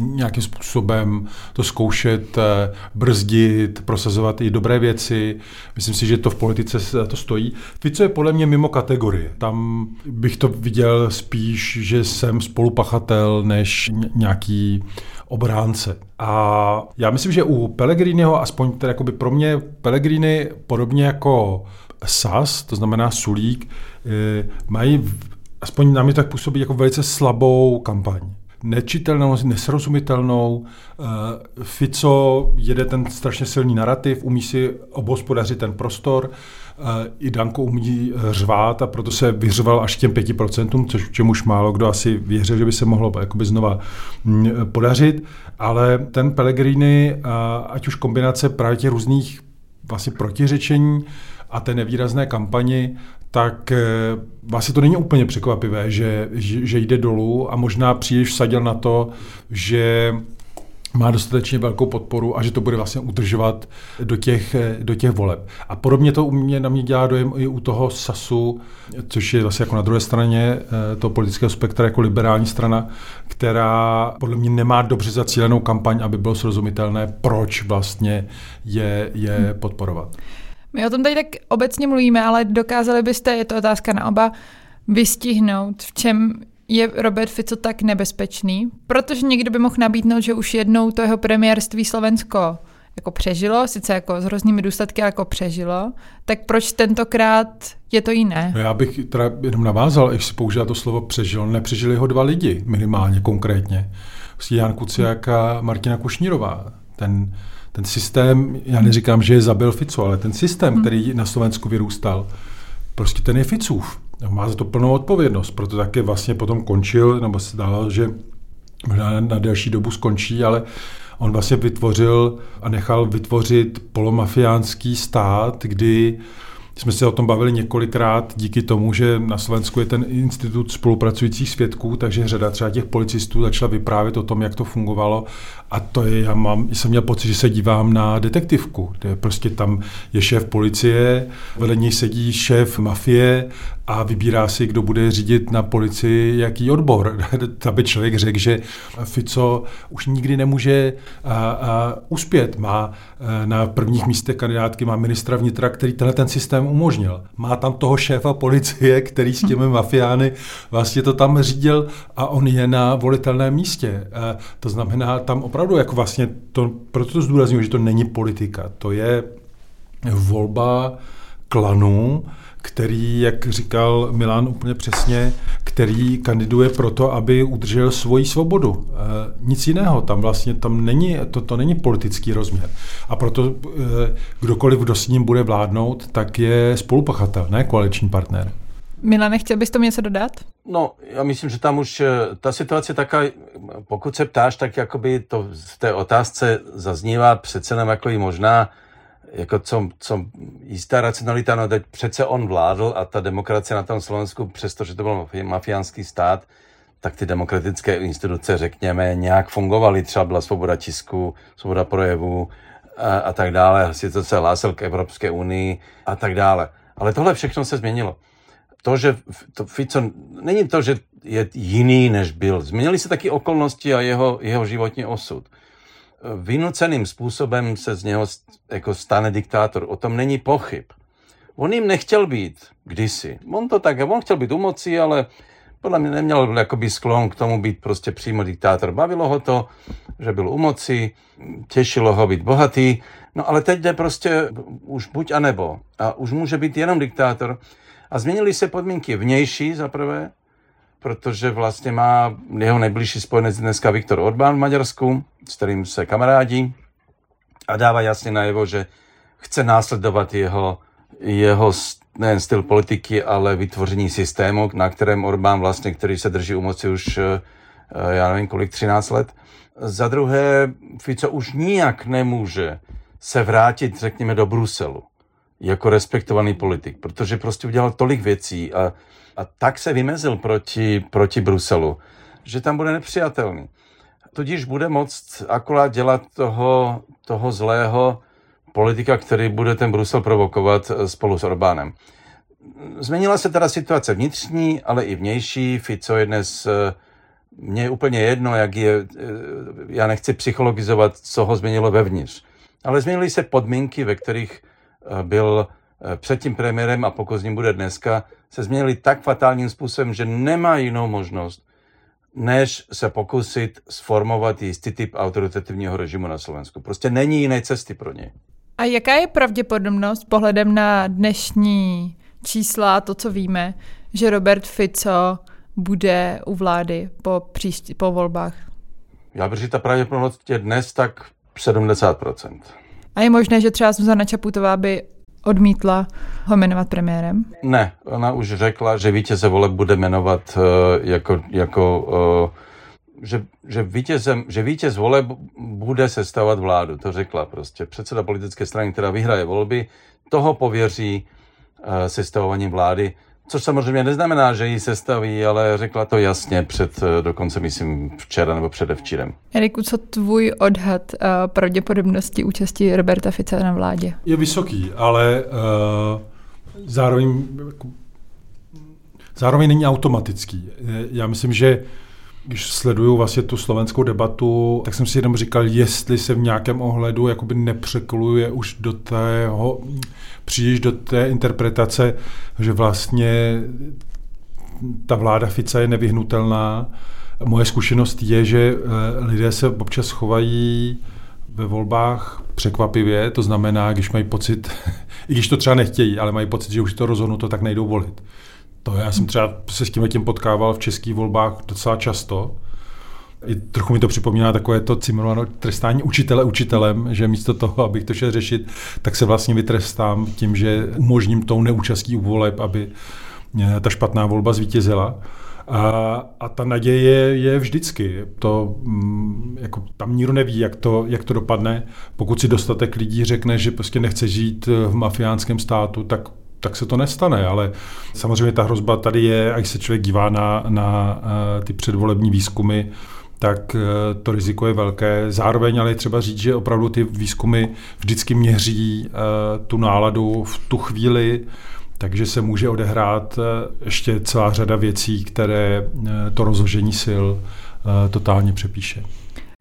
nějakým způsobem to zkoušet, eh, brzdit, prosazovat i dobré věci. Myslím si, že to v politice to stojí. Fico je podle mě mimo kategorie. Tam bych to viděl spíš, že jsem spolupachatel než nějaký obránce. A já myslím, že u Pellegriniho, aspoň teda pro mě Pellegrini, podobně jako SAS, to znamená Sulík, eh, mají aspoň na mě tak působí jako velice slabou kampaň nečitelnou, nesrozumitelnou. Eh, Fico jede ten strašně silný narrativ, umí si obhospodařit ten prostor, eh, i Danko umí eh, řvát a proto se vyřval až těm 5%, což čemuž málo kdo asi věřil, že by se mohlo jakoby znova mm, podařit, ale ten Pellegrini, ať už kombinace právě těch různých vlastně protiřečení a té nevýrazné kampani, tak vlastně to není úplně překvapivé, že, že, že jde dolů a možná příliš vsadil na to, že má dostatečně velkou podporu a že to bude vlastně udržovat do těch, eh, do těch voleb. A podobně to u mě na mě dělá dojem i u toho SASu, což je vlastně jako na druhé straně eh, toho politického spektra jako liberální strana, která podle mě nemá dobře zacílenou kampaň, aby bylo srozumitelné, proč vlastně je, je podporovat. My o tom tady tak obecně mluvíme, ale dokázali byste, je to otázka na oba, vystihnout, v čem je Robert Fico tak nebezpečný, protože někdo by mohl nabídnout, že už jednou to jeho premiérství Slovensko jako přežilo, sice jako s hroznými důsledky, jako přežilo, tak proč tentokrát je to jiné? No já bych teda jenom navázal, když si používá to slovo přežil, nepřežili ho dva lidi minimálně konkrétně. Jan Kuciak a Martina Kušnírová. Ten ten systém, já neříkám, že je zabil Fico, ale ten systém, hmm. který na Slovensku vyrůstal, prostě ten je Ficův. Má za to plnou odpovědnost, proto také vlastně potom končil, nebo se dalo, že možná na delší dobu skončí, ale on vlastně vytvořil a nechal vytvořit polomafiánský stát, kdy jsme se o tom bavili několikrát díky tomu, že na Slovensku je ten institut spolupracujících svědků, takže řada třeba těch policistů začala vyprávět o tom, jak to fungovalo. A to je, já mám, jsem měl pocit, že se dívám na detektivku, kde prostě tam je šéf policie, vedle něj sedí šéf mafie a vybírá si, kdo bude řídit na policii jaký odbor. Aby člověk řekl, že Fico už nikdy nemůže a, a uspět. Má e, na prvních místech kandidátky má ministra vnitra, který tenhle ten systém umožnil. Má tam toho šéfa policie, který s těmi mafiány vlastně to tam řídil a on je na volitelném místě. E, to znamená, tam opravdu jako vlastně, to, proto to zdůraznuju, že to není politika. To je volba klanů, který, jak říkal Milan úplně přesně, který kandiduje proto, aby udržel svoji svobodu. E, nic jiného, tam vlastně tam není, to, to není politický rozměr. A proto e, kdokoliv, kdo s ním bude vládnout, tak je spolupachatel, ne koaliční partner. Milane, chtěl bys to něco dodat? No, já myslím, že tam už eh, ta situace taká, pokud se ptáš, tak jakoby to v té otázce zaznívá přece jenom jako i možná, jako co, co jistá racionalita, no teď přece on vládl a ta demokracie na tom Slovensku, přestože to byl mafiánský stát, tak ty demokratické instituce, řekněme, nějak fungovaly. Třeba byla svoboda tisku, svoboda projevu a, a tak dále. to se hlásil k Evropské unii a tak dále. Ale tohle všechno se změnilo. To, že to Fico, není to, že je jiný, než byl. Změnily se taky okolnosti a jeho, jeho životní osud. Vynuceným způsobem se z něho jako stane diktátor. O tom není pochyb. On jim nechtěl být kdysi. On to tak, on chtěl být u moci, ale podle mě neměl jakoby sklon k tomu být prostě přímo diktátor. Bavilo ho to, že byl u moci, těšilo ho být bohatý, no ale teď jde prostě už buď a nebo. A už může být jenom diktátor. A změnily se podmínky vnější za prvé, protože vlastně má jeho nejbližší spojenec dneska Viktor Orbán v Maďarsku, s kterým se kamarádí a dává jasně najevo, že chce následovat jeho, jeho nejen styl politiky, ale vytvoření systému, na kterém Orbán vlastně, který se drží u moci už, eh, já nevím kolik, 13 let. Za druhé, Fico už nijak nemůže se vrátit, řekněme, do Bruselu jako respektovaný politik, protože prostě udělal tolik věcí a, a tak se vymezil proti, proti Bruselu, že tam bude nepřijatelný. Tudíž bude moct akorát dělat toho, toho zlého, politika, který bude ten Brusel provokovat eh, spolu s Orbánem. Změnila se teda situace vnitřní, ale i vnější. Fico je dnes, eh, mně je úplně jedno, jak je, eh, já nechci psychologizovat, co ho změnilo vevnitř. Ale změnily se podmínky, ve kterých byl před tím premiérem a pokud z ním bude dneska, se změnily tak fatálním způsobem, že nemá jinou možnost, než se pokusit sformovat jistý typ autoritativního režimu na Slovensku. Prostě není jiné cesty pro ně. A jaká je pravděpodobnost pohledem na dnešní čísla, to, co víme, že Robert Fico bude u vlády po, příští, po volbách? Já bych ta pravděpodobnost je dnes tak 70%. A je možné, že třeba Zuzana Čaputová by odmítla ho jmenovat premiérem? Ne, ona už řekla, že vítěze voleb bude jmenovat uh, jako, jako uh, že, že, vítězem, že vítěz voleb bude sestavovat vládu. To řekla prostě. Předseda politické strany, která vyhraje volby, toho pověří uh, sestavováním vlády. Což samozřejmě neznamená, že ji sestaví, ale řekla to jasně před, uh, dokonce myslím včera nebo předevčírem. Eriku, co tvůj odhad uh, pravděpodobnosti účasti Roberta Fica na vládě? Je vysoký, ale uh, zároveň, jako, zároveň není automatický. Já myslím, že když sleduju vlastně tu slovenskou debatu, tak jsem si jenom říkal, jestli se v nějakém ohledu jakoby nepřekluje už do tého, příliš do té interpretace, že vlastně ta vláda Fica je nevyhnutelná. Moje zkušenost je, že eh, lidé se občas chovají ve volbách překvapivě, to znamená, když mají pocit, i když to třeba nechtějí, ale mají pocit, že už to rozhodnuto, tak nejdou volit. To já jsem třeba se s tím tím potkával v českých volbách docela často. I trochu mi to připomíná takové to Cimrmanovo trestání učitele učitelem, že místo toho, abych to šel řešit, tak se vlastně vytrestám tím, že umožním tou neúčastí u voleb, aby eh, ta špatná volba zvítězila. A, a ta naděje je vždycky. To, mm, jako, tam nikdo neví, jak to, jak to dopadne. Pokud si dostatek lidí řekne, že prostě nechce žít v mafiánském státu, tak tak se to nestane, ale samozřejmě ta hrozba tady je, až se člověk dívá na, na uh, ty předvolební výzkumy, tak uh, to riziko je velké. Zároveň ale je třeba říct, že opravdu ty výzkumy vždycky měří uh, tu náladu v tu chvíli, takže se může odehrát ještě celá řada věcí, které to rozložení sil totálně přepíše.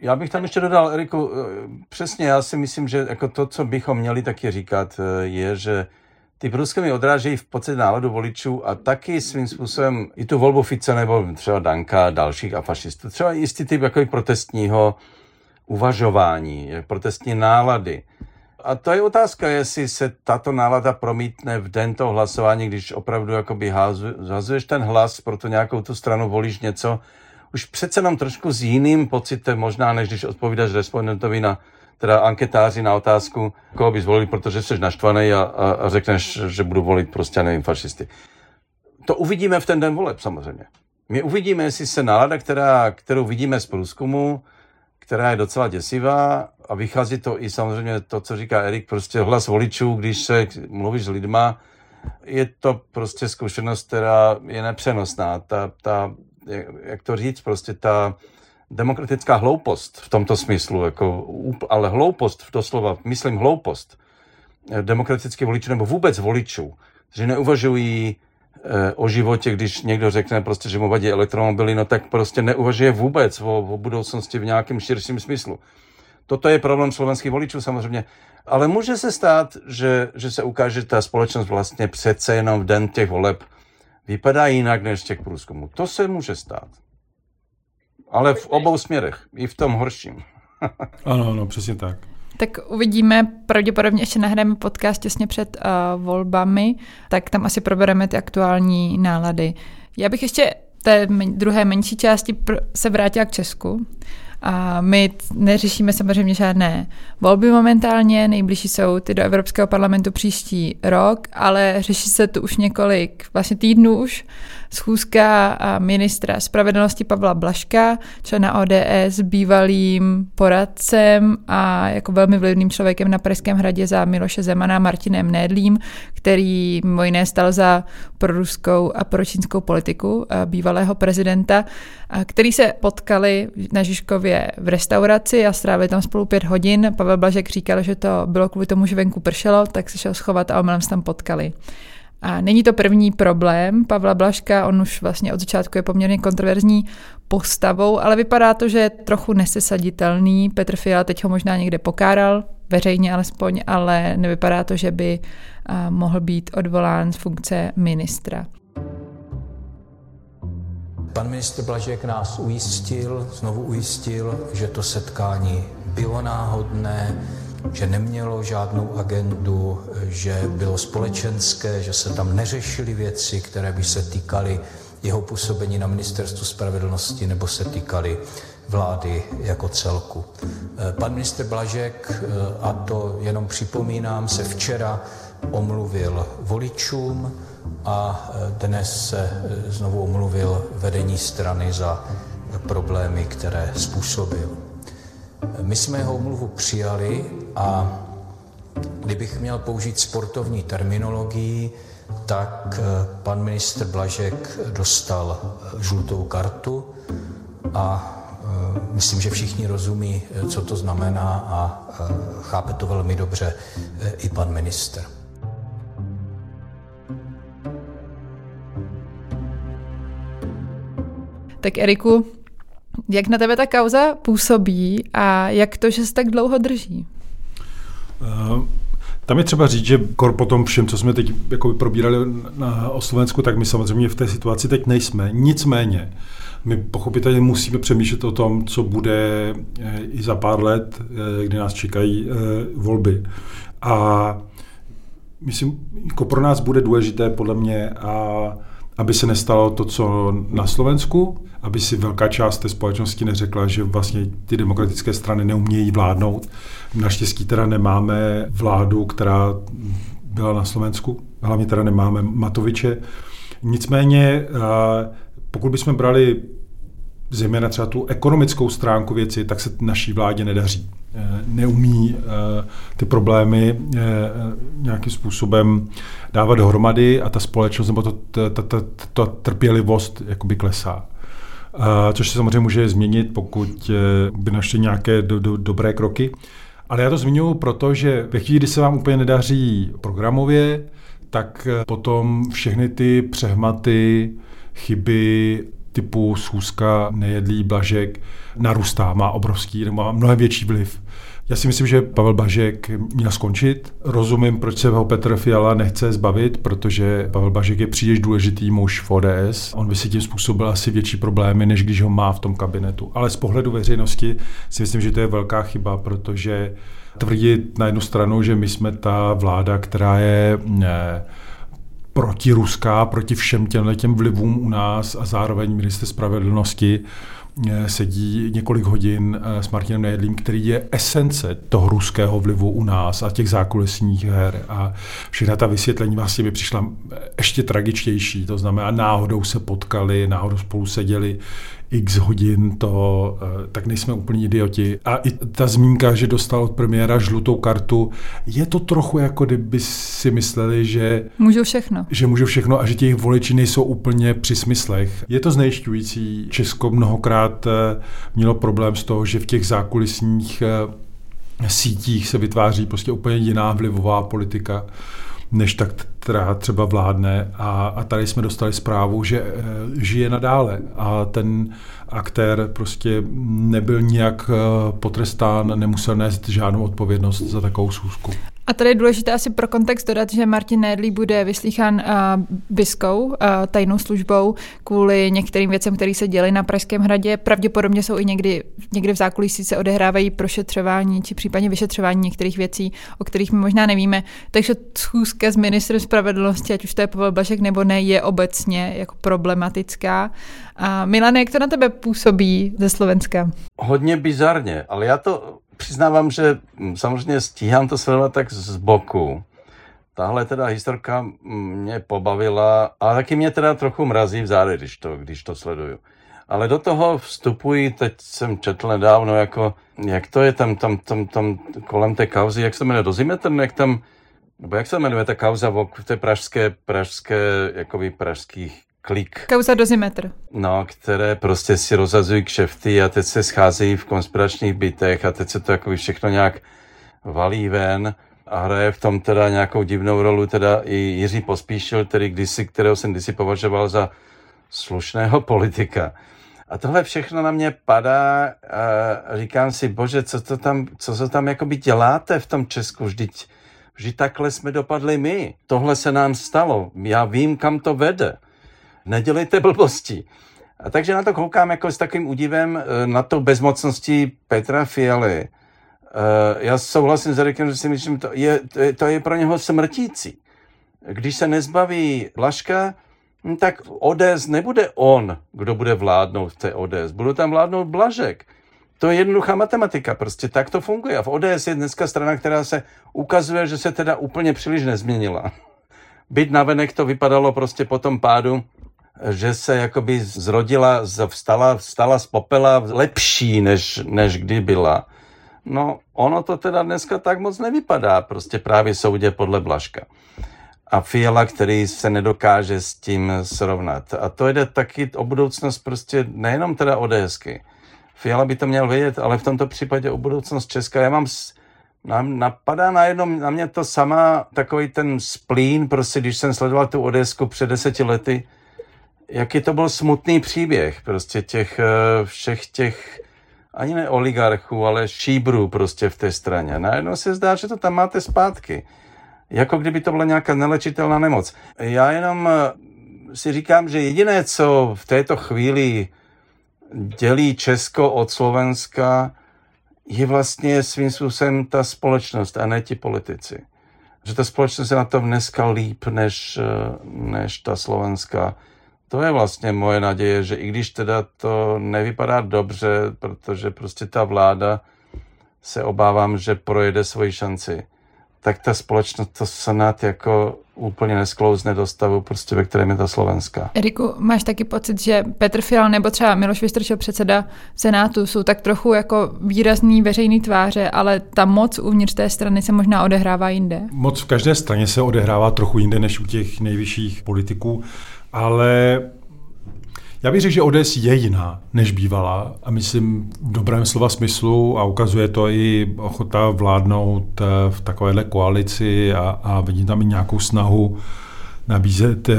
Já bych tam ještě dodal, Eriku, přesně já si myslím, že jako to, co bychom měli taky říkat, je, že ty průzkumy odrážejí v podstatě náladu voličů a taky svým způsobem i tu volbu Fice nebo třeba Danka a dalších a fašistů. Třeba jistý typ jako protestního uvažování, protestní nálady. A to je otázka, jestli se tato nálada promítne v den toho hlasování, když opravdu jakoby hazuješ ten hlas pro tu nějakou tu stranu, volíš něco, už přece nám trošku s jiným pocitem, možná než když odpovídáš respondentovi na teda anketáři na otázku, koho by zvolili, protože jsi naštvaný a, a, a řekneš, že budu volit prostě, nevím, fašisty. To uvidíme v ten den voleb samozřejmě. My uvidíme, jestli se nálada, která, kterou vidíme z průzkumu, která je docela děsivá a vychází to i samozřejmě to, co říká Erik, prostě hlas voličů, když se mluvíš s lidma, je to prostě zkušenost, která je nepřenosná. Ta, ta, jak to říct, prostě ta demokratická hloupost v tomto smyslu, jako, ale hloupost, doslova, myslím hloupost demokratických voličů nebo vůbec voličů, že neuvažují Eh, o životě, když někdo řekne prostě, že mu vadí elektromobily, no tak prostě neuvažuje vůbec o, o budoucnosti v nějakém širším smyslu. Toto je problém slovenských voličů samozřejmě, ale může se stát, že, že se ukáže, že ta společnost vlastně přece jenom v den těch voleb vypadá jinak než těch průzkumů. To se může stát. Ale v obou směrech, i v tom horším. ano, ano, přesně tak. Tak uvidíme, pravděpodobně ještě nahráme podcast těsně před uh, volbami, tak tam asi probereme ty aktuální nálady. Já bych ještě té druhé menší části se vrátila k Česku. A my neřešíme samozřejmě žádné volby momentálně, nejbližší jsou ty do Evropského parlamentu příští rok, ale řeší se tu už několik vlastně týdnů už schůzka ministra spravedlnosti Pavla Blaška, člena ODS, bývalým poradcem a jako velmi vlivným člověkem na Pražském hradě za Miloše Zemana Martinem Nédlím, který mimo jiné stal za proruskou a pročínskou politiku bývalého prezidenta, který se potkali na Žižkově v restauraci a strávili tam spolu pět hodin. Pavel Blažek říkal, že to bylo kvůli tomu, že venku pršelo, tak se šel schovat a omylem se tam potkali. A není to první problém Pavla Blaška, on už vlastně od začátku je poměrně kontroverzní postavou, ale vypadá to, že je trochu nesesaditelný. Petr Fiala teď ho možná někde pokáral, veřejně alespoň, ale nevypadá to, že by mohl být odvolán z funkce ministra. Pan ministr Blažek nás ujistil, znovu ujistil, že to setkání bylo náhodné, že nemělo žádnou agendu, že bylo společenské, že se tam neřešily věci, které by se týkaly jeho působení na ministerstvu spravedlnosti nebo se týkaly vlády jako celku. Pan ministr Blažek, a to jenom připomínám, se včera omluvil voličům a dnes se znovu omluvil vedení strany za problémy, které způsobil. My jsme jeho umluvu přijali a kdybych měl použít sportovní terminologii, tak eh, pan ministr Blažek dostal eh, žlutou kartu a eh, myslím, že všichni rozumí, co to znamená a chápe to velmi dobře i pan minister. Tak Eriku, jak na tebe ta kauza působí a jak to, že se tak dlouho drží? Uh, tam je třeba říct, že kor po tom všem, co jsme teď jako probírali na, o Slovensku, tak my samozřejmě v té situaci teď nejsme. Nicméně, my pochopitelně musíme přemýšlet o tom, co bude eh, i za pár let, eh, kdy nás čekají volby. A myslím, jako pro nás bude důležité podle mě, a aby se nestalo to, co na Slovensku, aby si velká část té společnosti neřekla, že vlastně ty demokratické strany neumějí vládnout. Naštěstí teda nemáme vládu, která byla na Slovensku, hlavně teda nemáme Matoviče. Nicméně, pokud bychom brali zejména třeba tu ekonomickou stránku věci, tak se naší vládě nedaří. E, neumí e, ty problémy e, nějakým způsobem dávat dohromady a ta společnost nebo to, ta, ta, ta, ta trpělivost jakoby klesá. Což se samozřejmě může změnit, pokud by našli nějaké do, do, dobré kroky. Ale já to zmiňuji proto, že ve chvíli, kdy se vám úplně nedaří programově, tak potom všechny ty přehmaty, chyby typu schůzka, nejedlý, blažek narůstá, má obrovský, má mnohem větší vliv. Já si myslím, že Pavel Bažek měl skončit. Rozumím, proč se ho Petr Fiala nechce zbavit, protože Pavel Bažek je příliš důležitý muž v ODS. On by si tím způsobil asi větší problémy, než když ho má v tom kabinetu. Ale z pohledu veřejnosti si myslím, že to je velká chyba, protože tvrdit na jednu stranu, že my jsme ta vláda, která je ne, protiruská, proti všem těmhle těm vlivům u nás a zároveň minister spravedlnosti eh, sedí několik hodin eh, s Martinem Nejedlým, který je esence toho ruského vlivu u nás a těch zákulisních her. A všechna ta vysvětlení vlastně by přišla ještě tragičtější. To znamená, náhodou se potkali, náhodou spolu seděli x hodin, to, eh, tak nejsme úplně idioti. A i ta zmínka, že dostal od premiéra žlutou kartu, je to trochu jako kdyby si mysleli, že... Můžou všechno. Že můžou všechno a že těch voliči nejsou úplně při smyslech. Je to znejišťující. Česko mnohokrát eh, mělo problém z toho, že v těch zákulisních eh, sítích se vytváří prostě úplně jiná vlivová politika než tak, která třeba vládne. A, a tady jsme dostali zprávu, že e, žije nadále a ten aktér prostě nebyl nijak e, potrestán, nemusel nést žádnou odpovědnost za takovou schůzku. A tady je důležité asi pro kontext dodat, že Martin Nedlí bude vyslýchán uh, BISkou, uh, tajnou službou, kvůli některým věcem, které se děly na Pražském hradě. Pravděpodobně jsou i někdy, někdy v zákulisí se odehrávají prošetřování či případně vyšetřování některých věcí, o kterých my možná nevíme. Takže schůzka s ministrem spravedlnosti, ať už to je Pavel Blažek nebo ne, je obecně jako problematická. A Milan, jak to na tebe působí ze Slovenska? Hodně bizarně, ale já to přiznávám, že mm, samozřejmě stíhám to sledovat tak z boku. Tahle teda historka mě pobavila, a taky mě teda trochu mrazí v záde, když to, když to sleduju. Ale do toho vstupují, teď jsem četl nedávno, jako, jak to je tam, tam, tam, tam kolem té kauzy, jak se jmenuje, dozvíme jak tam, nebo jak se jmenuje ta kauza v té pražské, pražské, jakoby pražských klik. Kauza dozimetr. No, které prostě si rozhazují kšefty a teď se scházejí v konspiračních bytech a teď se to jako všechno nějak valí ven a hraje v tom teda nějakou divnou rolu teda i Jiří Pospíšil, který kdysi, kterého jsem kdysi považoval za slušného politika. A tohle všechno na mě padá a říkám si, bože, co to tam, co to tam jakoby děláte v tom Česku, vždyť, vždyť takhle jsme dopadli my. Tohle se nám stalo, já vím, kam to vede nedělejte blbosti. A takže na to koukám jako s takovým údivem eh, na to bezmocnosti Petra Fialy. Eh, já souhlasím s Erikem, že si myslím, to je, to je pro něho smrtící. Když se nezbaví Blaška, hm, tak ODS nebude on, kdo bude vládnout v té ODS. Budou tam vládnout Blažek. To je jednoduchá matematika, prostě tak to funguje. A v ODS je dneska strana, která se ukazuje, že se teda úplně příliš nezměnila. Byť navenek to vypadalo prostě po tom pádu že se jakoby zrodila, vstala, vstala z popela lepší, než, než kdy byla. No, ono to teda dneska tak moc nevypadá, prostě právě soudě podle Blaška. A Fiala, který se nedokáže s tím srovnat. A to jde taky o budoucnost prostě nejenom teda ODSky. Fiala by to měl vědět, ale v tomto případě o budoucnost Česka. Já mám nám napadá najednou na mě to sama takový ten splín, prostě když jsem sledoval tu ODSku před deseti lety, jaký to byl smutný příběh prostě těch eh, všech těch ani ne oligarchů, ale šíbrů prostě v té straně. Najednou se zdá, že to tam máte zpátky. Jako kdyby to byla nějaká nelečitelná nemoc. Já jenom eh, si říkám, že jediné, co v této chvíli dělí Česko od Slovenska, je vlastně svým způsobem ta společnost a ne ti politici. Že ta společnost je na tom dneska líp než, eh, než ta slovenská to je vlastně moje naděje, že i když teda to nevypadá dobře, protože prostě ta vláda se obávám, že projede svoji šanci, tak ta společnost to snad jako úplně nesklouzne do stavu, prostě, ve kterém je ta Slovenská. Eriku, máš taky pocit, že Petr Fial nebo třeba Miloš Vystrčil, předseda Senátu, jsou tak trochu jako výrazný veřejný tváře, ale ta moc uvnitř té strany se možná odehrává jinde? Moc v každé straně se odehrává trochu jinde než u těch nejvyšších politiků ale já bych řekl, že ODS je jiná, než bývala a myslím v dobrém slova smyslu a ukazuje to i ochota vládnout eh, v takovéhle koalici a, a vidím tam i nějakou snahu nabízet eh,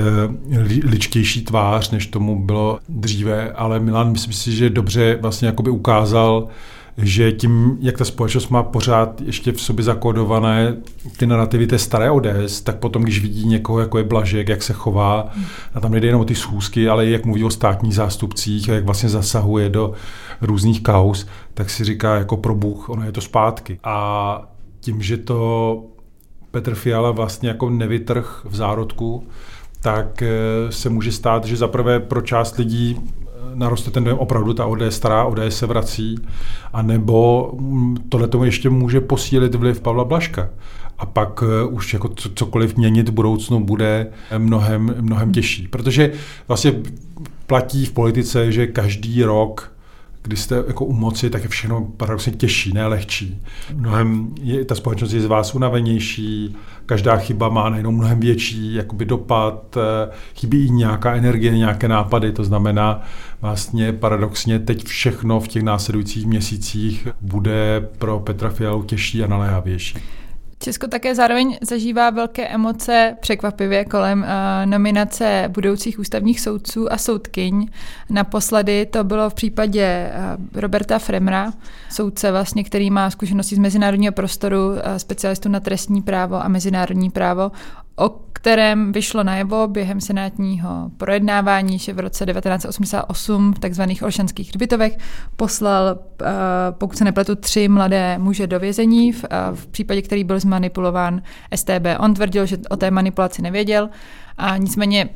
ličtější tvář, než tomu bylo dříve, ale Milan myslím si, že dobře vlastně jakoby ukázal, že tím, jak ta společnost má pořád ještě v sobě zakódované ty narrativy té staré ODS, tak potom, když vidí někoho, jako je Blažek, jak se chová, a tam nejde jenom o ty schůzky, ale i jak mluví o státních zástupcích a jak vlastně zasahuje do různých kaus, tak si říká jako pro Bůh, ono je to zpátky. A tím, že to Petr Fiala vlastně jako nevytrh v zárodku, tak eh, se může stát, že zaprvé pro část lidí naroste ten dojem, opravdu ta ODS stará, ODS se vrací, a nebo mm, tohle tomu ještě může posílit vliv Pavla Blaška. A pak už jako cokoliv měnit v budoucnu bude mnohem, mnohem těžší. Protože vlastně platí v politice, že každý rok když jste jako u moci, tak je všechno paradoxně těžší, ne lehčí. Mnohem je, ta společnost je z vás unavenější, každá chyba má najednou mnohem větší jakoby dopad, eh, chybí i nějaká energie, nějaké nápady, to znamená vlastně paradoxně teď všechno v těch následujících měsících bude pro Petra Fialu těžší a naléhavější. Česko také zároveň zažívá velké emoce překvapivě kolem uh, nominace budoucích ústavních soudců a soudkyň. Naposledy to bylo v případě uh, Roberta Fremra, soudce vlastně, který má zkušenosti z mezinárodního prostoru, uh, specialistu na trestní právo a mezinárodní právo o kterém vyšlo najevo během senátního projednávání, že v roce 1988 v tzv. Olšanských hřbitovech poslal, eh, pokud se nepletu, tři mladé muže do vězení, v, eh, případě, který byl zmanipulován STB. On tvrdil, že o té manipulaci nevěděl a nicméně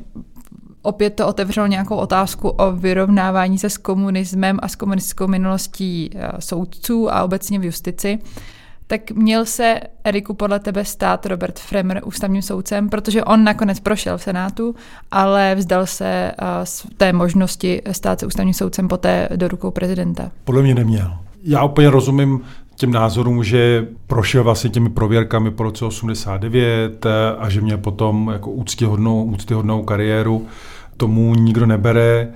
opět to otevřelo nějakou otázku o vyrovnávání se s komunismem a s komunistickou minulostí eh, soudců a obecně v justici tak měl se Eriku podle tebe stát Robert Fremer ústavním soudcem, protože on nakonec prošel v Senátu, ale vzdal se z té možnosti stát se ústavním soudcem poté do rukou prezidenta. Podle mě neměl. Já úplně rozumím těm názorům, že prošel vlastně těmi prověrkami po roce 89 a že měl potom jako úctyhodnou, úctyhodnou kariéru. Tomu nikdo nebere,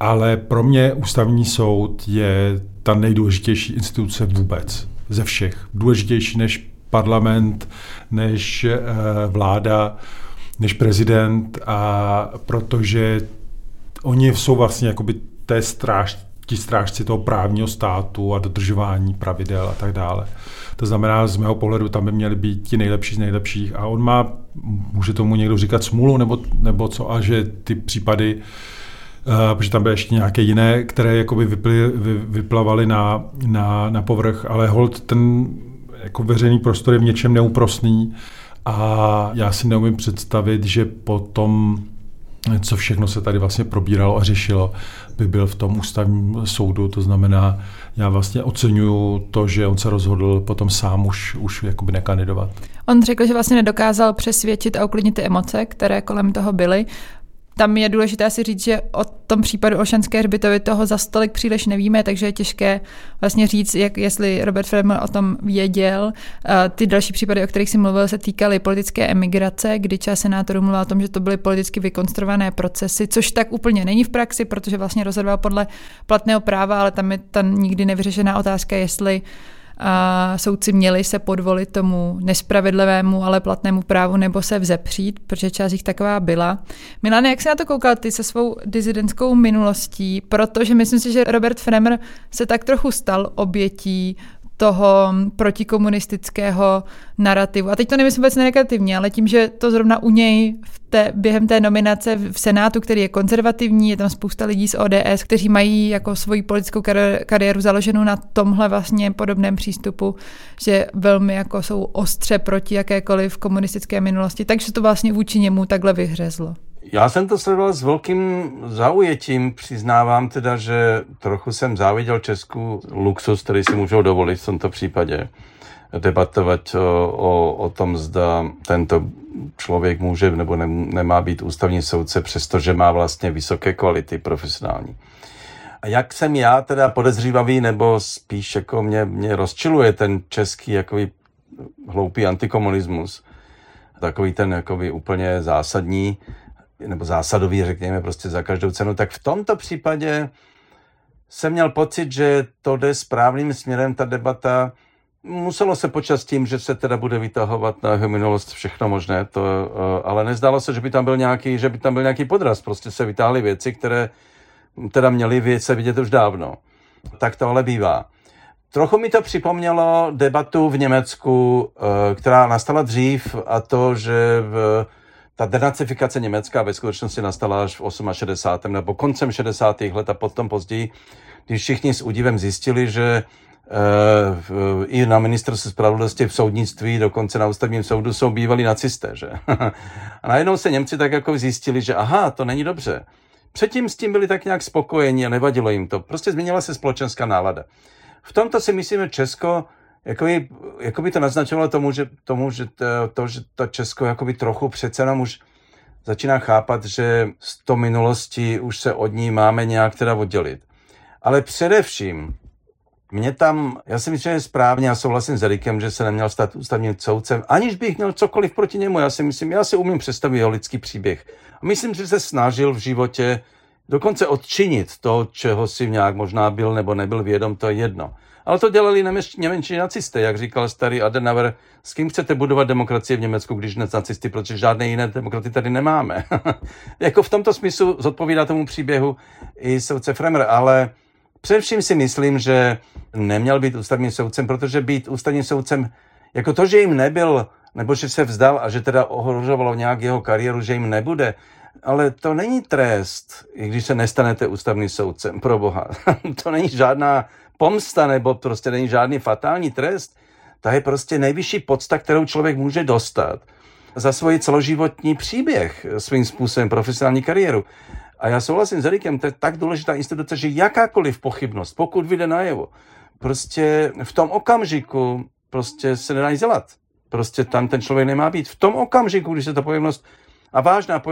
ale pro mě ústavní soud je ta nejdůležitější instituce vůbec ze všech. Důležitější než parlament, než eh, vláda, než prezident a protože oni jsou vlastně jakoby té stráž, ti strážci toho právního státu a dodržování pravidel a tak dále. To znamená, z mého pohledu tam by měli být ti nejlepší z nejlepších a on má, může tomu někdo říkat smůlu nebo, nebo co, a že ty případy Uh, protože tam byly ještě nějaké jiné, které jakoby vyply, vy, vyplavaly na, na, na povrch, ale hold ten jako veřejný prostor je v něčem neúprostný a já si neumím představit, že potom co všechno se tady vlastně probíralo a řešilo, by byl v tom ústavním soudu. To znamená, já vlastně oceňuju to, že on se rozhodl potom sám už, už jakoby nekandidovat. On řekl, že vlastně nedokázal přesvědčit a uklidnit ty emoce, které kolem toho byly tam je důležité si říct, že o tom případu Olšanské hřbitovy toho za stolik příliš nevíme, takže je těžké vlastně říct, jak, jestli Robert Fremer o tom věděl. Ty další případy, o kterých si mluvil, se týkaly politické emigrace, kdy část senátorů mluvila o tom, že to byly politicky vykonstruované procesy, což tak úplně není v praxi, protože vlastně rozhodoval podle platného práva, ale tam je ta nikdy nevyřešená otázka, jestli a soudci měli se podvolit tomu nespravedlivému, ale platnému právu nebo se vzepřít, protože část jich taková byla. Milane, jak se na to koukal ty se svou dizidentskou minulostí, protože myslím si, že Robert Fremer se tak trochu stal obětí toho protikomunistického narrativu. A teď to nemyslím vůbec negativně, ale tím, že to zrovna u něj v té, během té nominace v Senátu, který je konzervativní, je tam spousta lidí z ODS, kteří mají jako svoji politickou kariéru založenou na tomhle vlastně podobném přístupu, že velmi jako jsou ostře proti jakékoliv komunistické minulosti, takže to vlastně vůči němu takhle vyhřezlo. Já jsem to sledoval s velkým zaujetím, přiznávám teda, že trochu jsem záviděl Česku luxus, který si můžou dovolit v tomto případě debatovat o, o, o tom, zda tento člověk může nebo ne, nemá být ústavní soudce, přestože má vlastně vysoké kvality profesionální. A jak jsem já teda podezřívavý, nebo spíš jako mě, mě rozčiluje ten český jakový hloupý antikomunismus, takový ten jakoby úplně zásadní, nebo zásadový, řekněme, prostě za každou cenu, tak v tomto případě jsem měl pocit, že to jde správným směrem, ta debata. Muselo se počas tím, že se teda bude vytahovat na jeho minulost všechno možné, to, eh, ale nezdálo se, že by tam byl nějaký, že by tam byl nějaký podraz. Prostě se vytáhly věci, které teda měly se vidět už dávno. Tak to ale bývá. Trochu mi to připomnělo debatu v Německu, eh, která nastala dřív a to, že v ta denacifikace Německa ve skutečnosti nastala až v 68. nebo koncem 60. let a potom později, když všichni s údivem zjistili, že e, i na ministerstvu spravedlnosti v soudnictví, dokonce na ústavním soudu jsou bývalí nacisté. Že? a najednou se Němci tak jako zjistili, že aha, to není dobře. Předtím s tím byli tak nějak spokojení a nevadilo jim to. Prostě změnila se společenská nálada. V tomto si myslíme Česko, jakoby, jakoby to naznačovalo tomu, že, tomu, že to, to, že to Česko jakoby trochu přece nám už začíná chápat, že z to minulosti už se od ní máme nějak teda oddělit. Ale především, mě tam, já si myslím, že správně, já souhlasím s Erikem, že se neměl stát ústavním soudcem, aniž bych měl cokoliv proti němu. Já si myslím, já si umím představit jeho lidský příběh. A myslím, že se snažil v životě dokonce odčinit to, čeho si nějak možná byl nebo nebyl vědom, to je jedno. Ale to dělali němečtí nacisté, jak říkal starý Adenauer, s kým chcete budovat demokracie v Německu, když ne nacisty, protože žádné jiné demokraty tady nemáme. jako v tomto smyslu zodpovídá tomu příběhu i soudce Fremer, ale především si myslím, že neměl být ústavním soudcem, protože být ústavním soudcem, jako to, že jim nebyl, nebo že se vzdal a že teda ohrožovalo nějak jeho kariéru, že jim nebude, ale to není trest, i když se nestanete ústavním soudcem, pro boha. to není žádná pomsta nebo prostě není žádný fatální trest. To je prostě nejvyšší podsta, kterou člověk může dostat za svoji celoživotní příběh, svým způsobem profesionální kariéru. A já souhlasím s Erikem, to je tak důležitá instituce, že jakákoliv pochybnost, pokud vyjde najevo, prostě v tom okamžiku prostě se nedá nic dělat. Prostě tam ten člověk nemá být. V tom okamžiku, když se ta pochybnost a vážná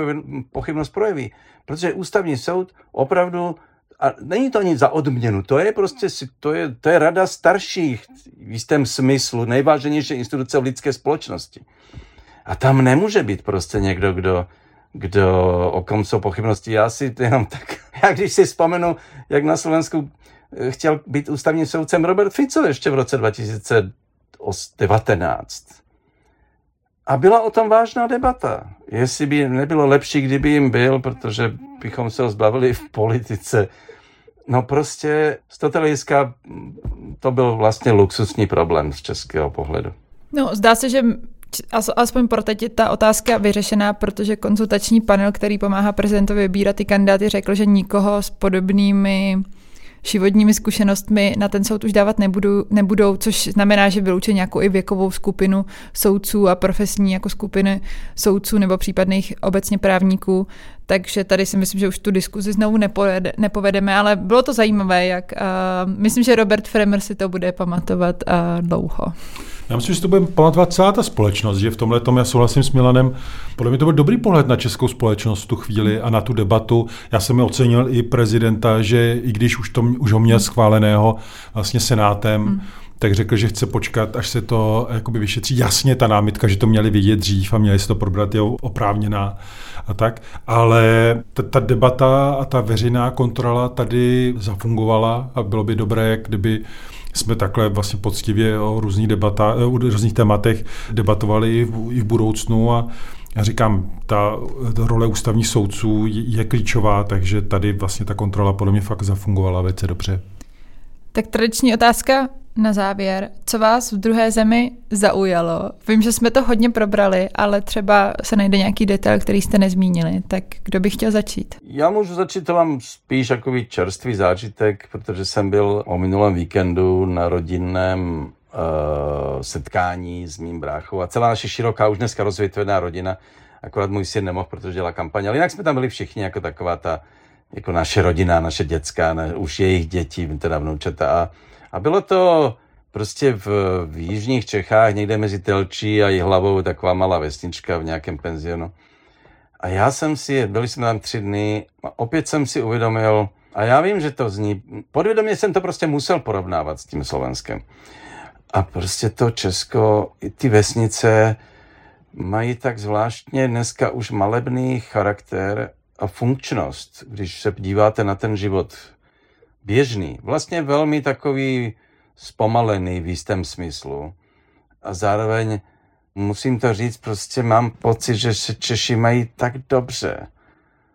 pochybnost projeví. Protože ústavní soud opravdu a není to ani za odměnu, to je prostě, to je, to je rada starších v jistém smyslu, nejváženější instituce v lidské společnosti. A tam nemůže být prostě někdo, kdo, kdo o kom jsou pochybnosti. Já si jenom tak, jak když si vzpomenu, jak na Slovensku eh, chtěl být ústavním soudcem Robert Fico ještě v roce 2019. A byla o tom vážná debata. Jestli by nebylo lepší, kdyby jim byl, protože bychom se ho zbavili v politice. No prostě z toho hlediska to byl vlastně luxusní problém z českého pohledu. No, zdá se, že aspoň pro teď je ta otázka vyřešená, protože konzultační panel, který pomáhá prezidentovi vybírat ty kandidáty, řekl, že nikoho s podobnými životními zkušenostmi na ten soud už dávat nebudu, nebudou, což znamená, že vyloučí nějakou i věkovou skupinu soudců a profesní jako skupiny soudců nebo případných obecně právníků. Takže tady si myslím, že už tu diskuzi znovu nepovede, nepovedeme, ale bylo to zajímavé, jak uh, myslím, že Robert Fremer si to bude pamatovat uh, dlouho. Já myslím, že to bude pamatovat celá ta společnost, že v tomhle tom já souhlasím s Milanem. Podle mě to byl dobrý pohled na českou společnost v tu chvíli a na tu debatu. Já jsem ocenil i prezidenta, že i když už, to, už ho měl schváleného vlastně senátem, hmm tak řekl, že chce počkat, až se to jakoby vyšetří. Jasně ta námitka, že to měli vidět dřív a měli se to probrat, je oprávněná a tak, ale ta, ta debata a ta veřejná kontrola tady zafungovala a bylo by dobré, kdyby jsme takhle vlastně poctivě o různých, debata, o různých tématech debatovali i v, i v budoucnu a já říkám, ta, ta role ústavních soudců je klíčová, takže tady vlastně ta kontrola podle mě fakt zafungovala velice dobře. Tak tradiční otázka na závěr. Co vás v druhé zemi zaujalo? Vím, že jsme to hodně probrali, ale třeba se najde nějaký detail, který jste nezmínili. Tak kdo by chtěl začít? Já můžu začít, to mám spíš takový čerstvý zážitek, protože jsem byl o minulém víkendu na rodinném uh, setkání s mým bráchou a celá naše široká, už dneska rozvětvená rodina, akorát můj syn nemohl, protože dělá kampaň, ale jinak jsme tam byli všichni jako taková ta jako naše rodina, naše dětská, ne, už jejich děti, teda vnoučata. A, a bylo to prostě v, v jižních Čechách, někde mezi Telčí a hlavou taková malá vesnička v nějakém penzionu. A já jsem si, byli jsme tam tři dny, a opět jsem si uvědomil, a já vím, že to zní, podvědomě jsem to prostě musel porovnávat s tím Slovenskem. A prostě to Česko, ty vesnice mají tak zvláštně dneska už malebný charakter a funkčnost, když se díváte na ten život běžný, vlastně velmi takový zpomalený v jistém smyslu. A zároveň musím to říct, prostě mám pocit, že se Češi mají tak dobře,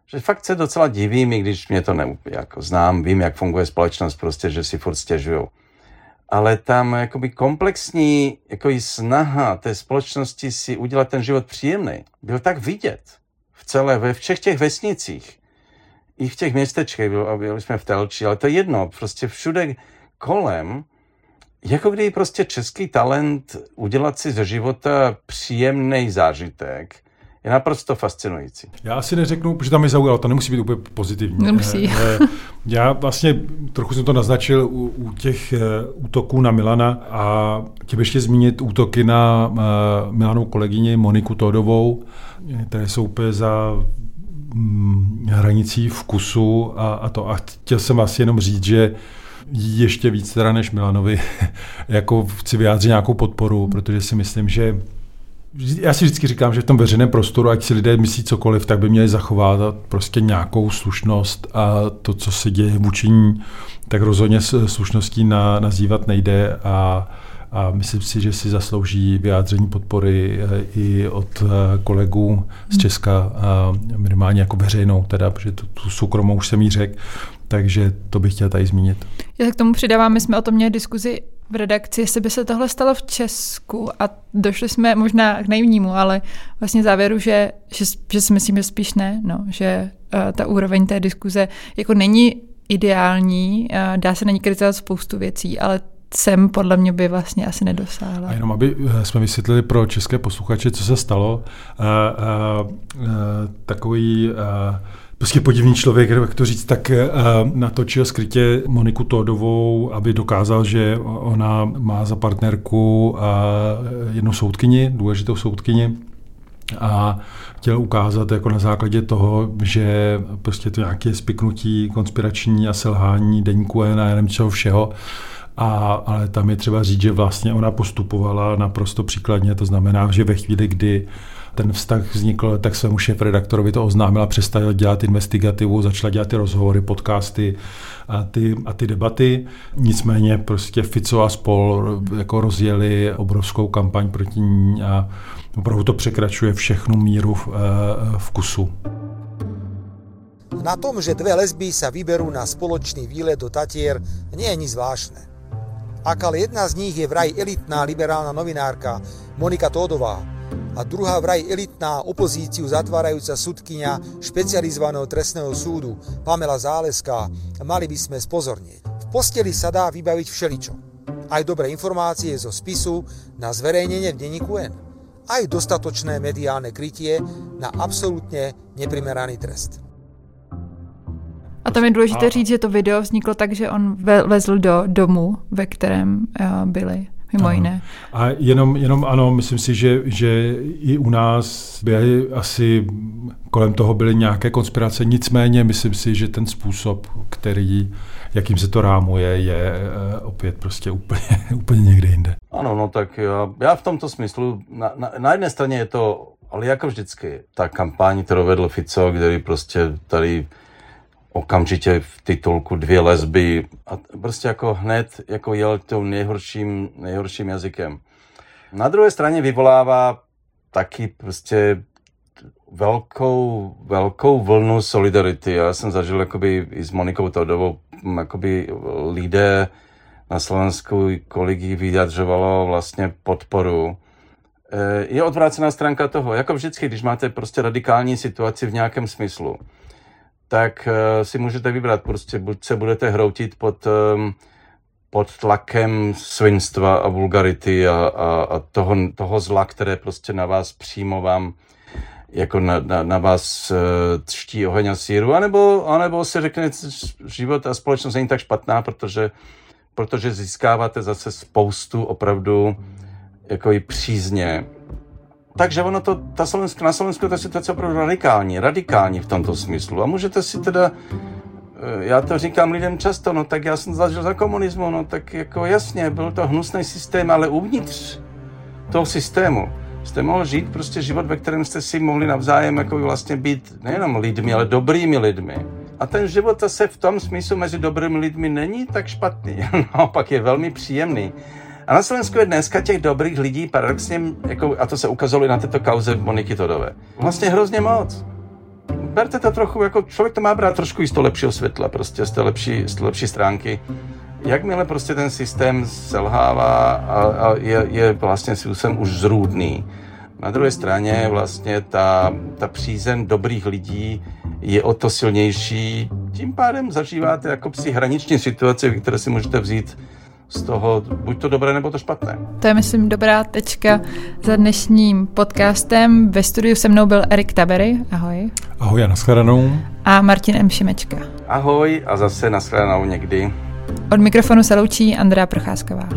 že fakt se docela divím, i když mě to ne, jako znám, vím, jak funguje společnost, prostě, že si furt stěžují. Ale tam jakoby komplexní jako i snaha té společnosti si udělat ten život příjemný, byl tak vidět v celé, ve všech těch vesnicích, i v těch městečkách, byli jsme v Telči, ale to je jedno, prostě všude kolem, jako kdy prostě český talent udělat si ze života příjemný zážitek, je naprosto fascinující. Já asi neřeknu, protože tam mi zaujalo, to nemusí být úplně pozitivní. Nemusí. Eh, eh, Já vlastně trochu jsem to naznačil u, u těch eh, útoků na Milana a chtěl ještě zmínit útoky na Milanou kolegyni Moniku Todovou, které jsou úplně za hranicí vkusu a, a to. A chtěl jsem asi jenom říct, že ještě víc teda než Milanovi, jako chci vyjádřit nějakou podporu, protože si myslím, že já si vždycky říkám, že v tom veřejném prostoru, ať si lidé myslí cokoliv, tak by měli zachovat prostě nějakou slušnost a to, co se děje vůči ní, tak rozhodně slušností na, nazývat nejde a, a myslím si, že si zaslouží vyjádření podpory eh, i od eh, kolegů z Česka, minimálně jako veřejnou, teda, protože tu, tu soukromou už jsem jí řekl, takže to bych chtěl tady zmínit. Já se k tomu přidávám, my jsme o tom měli diskuzi v redakci, jestli by se tohle stalo v Česku a došli jsme možná k naivnímu, ale vlastně závěru, že, že, že si myslím, že spíš ne, no, že uh, ta úroveň té diskuze jako není ideální, uh, dá se na ní kritizovat spoustu věcí, ale sem podle mě by vlastně asi nedosáhla. A jenom, aby eh, jsme vysvětlili pro české posluchače, co se stalo, uh, uh, uh, takový uh, prostě podivný člověk, jak to říct, tak natočil skrytě Moniku Tódovou, aby dokázal, že ona má za partnerku jednu soudkyni, důležitou soudkyni, a chtěl ukázat jako na základě toho, že prostě to nějaké spiknutí konspirační a selhání deníku a nevím čeho všeho, a, ale tam je třeba říct, že vlastně ona postupovala naprosto příkladně, to znamená, že ve chvíli, kdy ten vztah vznikl, tak svému šéf-redaktorovi to oznámila, přestala dělat investigativu, začala dělat ty rozhovory, podcasty a ty, a ty debaty. Nicméně prostě Fico a spol jako rozjeli obrovskou kampaň proti ní a opravdu to překračuje všechnu míru v, eh, vkusu. Na tom, že dve lesby sa vyberú na spoločný výlet do Tatier, nie je nič zvláštne. Ak ale jedna z nich je vraj elitná liberálna novinárka Monika Tódová, a druhá vraj elitná opozíciu zatvárajúca sudkynia špecializovaného trestného súdu Pamela Záleská, mali by sme spozornieť. V posteli sa dá vybaviť všeličo. Aj dobré informácie zo spisu na zverejnenie v denníku N. Aj dostatočné mediálne krytie na absolútne neprimeraný trest. A tam je důležité říct, že to video vzniklo tak, že on vezl do domu, ve kterém eh, byli mimo ano. jiné. A jenom, jenom ano, myslím si, že, že i u nás byly asi kolem toho byly nějaké konspirace, nicméně myslím si, že ten způsob, který, jakým se to rámuje, je eh, opět prostě úplně, úplně někde jinde. Ano, no tak já, já v tomto smyslu, na, na, na jedné straně je to, ale jako vždycky, ta kampaň, kterou vedl Fico, který prostě tady okamžitě v titulku dvě lesby a prostě jako hned jako jel tím nejhorším, nejhorším jazykem. Na druhé straně vyvolává taky prostě velkou, velkou vlnu solidarity. Já jsem zažil jakoby i s Monikou Todovou, jakoby lidé na Slovensku, kolik jí vyjadřovalo vlastně podporu. E, je odvrácená stránka toho, jako vždycky, když máte prostě radikální situaci v nějakém smyslu, tak uh, si můžete vybrat. Prostě buď se budete hroutit pod, um, pod tlakem svinstva a vulgarity a, a, a toho, toho zla, které prostě na vás přímo vám jako na, na, na vás třtí oheň a síru, anebo, anebo se řekne, život a společnost není tak špatná, protože, protože získáváte zase spoustu opravdu jako i přízně takže ono to, ta Slovensko, na Slovensku je ta situace opravdu radikální, radikální v tomto smyslu. A můžete si teda, eh, já to říkám lidem často, no tak já jsem zažil za komunismu, no tak jako jasně, byl to hnusný systém, ale uvnitř toho systému jste mohl žít prostě život, ve kterém jste si mohli navzájem jako vlastně být nejenom lidmi, ale dobrými lidmi. A ten život zase v tom smyslu mezi dobrými lidmi není tak špatný, naopak je velmi příjemný. A na Slovensku je dneska těch dobrých lidí paradoxně, jako, a to se ukazalo i na této kauze Moniky Todové, vlastně hrozně moc. Berte to trochu, jako člověk to má brát trošku i z toho lepšího světla, prostě z té lepší, z té lepší stránky. Jakmile prostě ten systém selhává a, a je, je vlastně způsobem už zrůdný, na druhé straně vlastně ta, ta přízen dobrých lidí je o to silnější. Tím pádem zažíváte jako psi hraniční situace, které si můžete vzít z toho buď to dobré, nebo to špatné. To je, myslím, dobrá tečka za dnešním podcastem. Ve studiu se mnou byl Erik Tabery. Ahoj. Ahoj a nashledanou. A Martin M. Šimečka. Ahoj a zase nashledanou někdy. Od mikrofonu se loučí Andrea Procházková.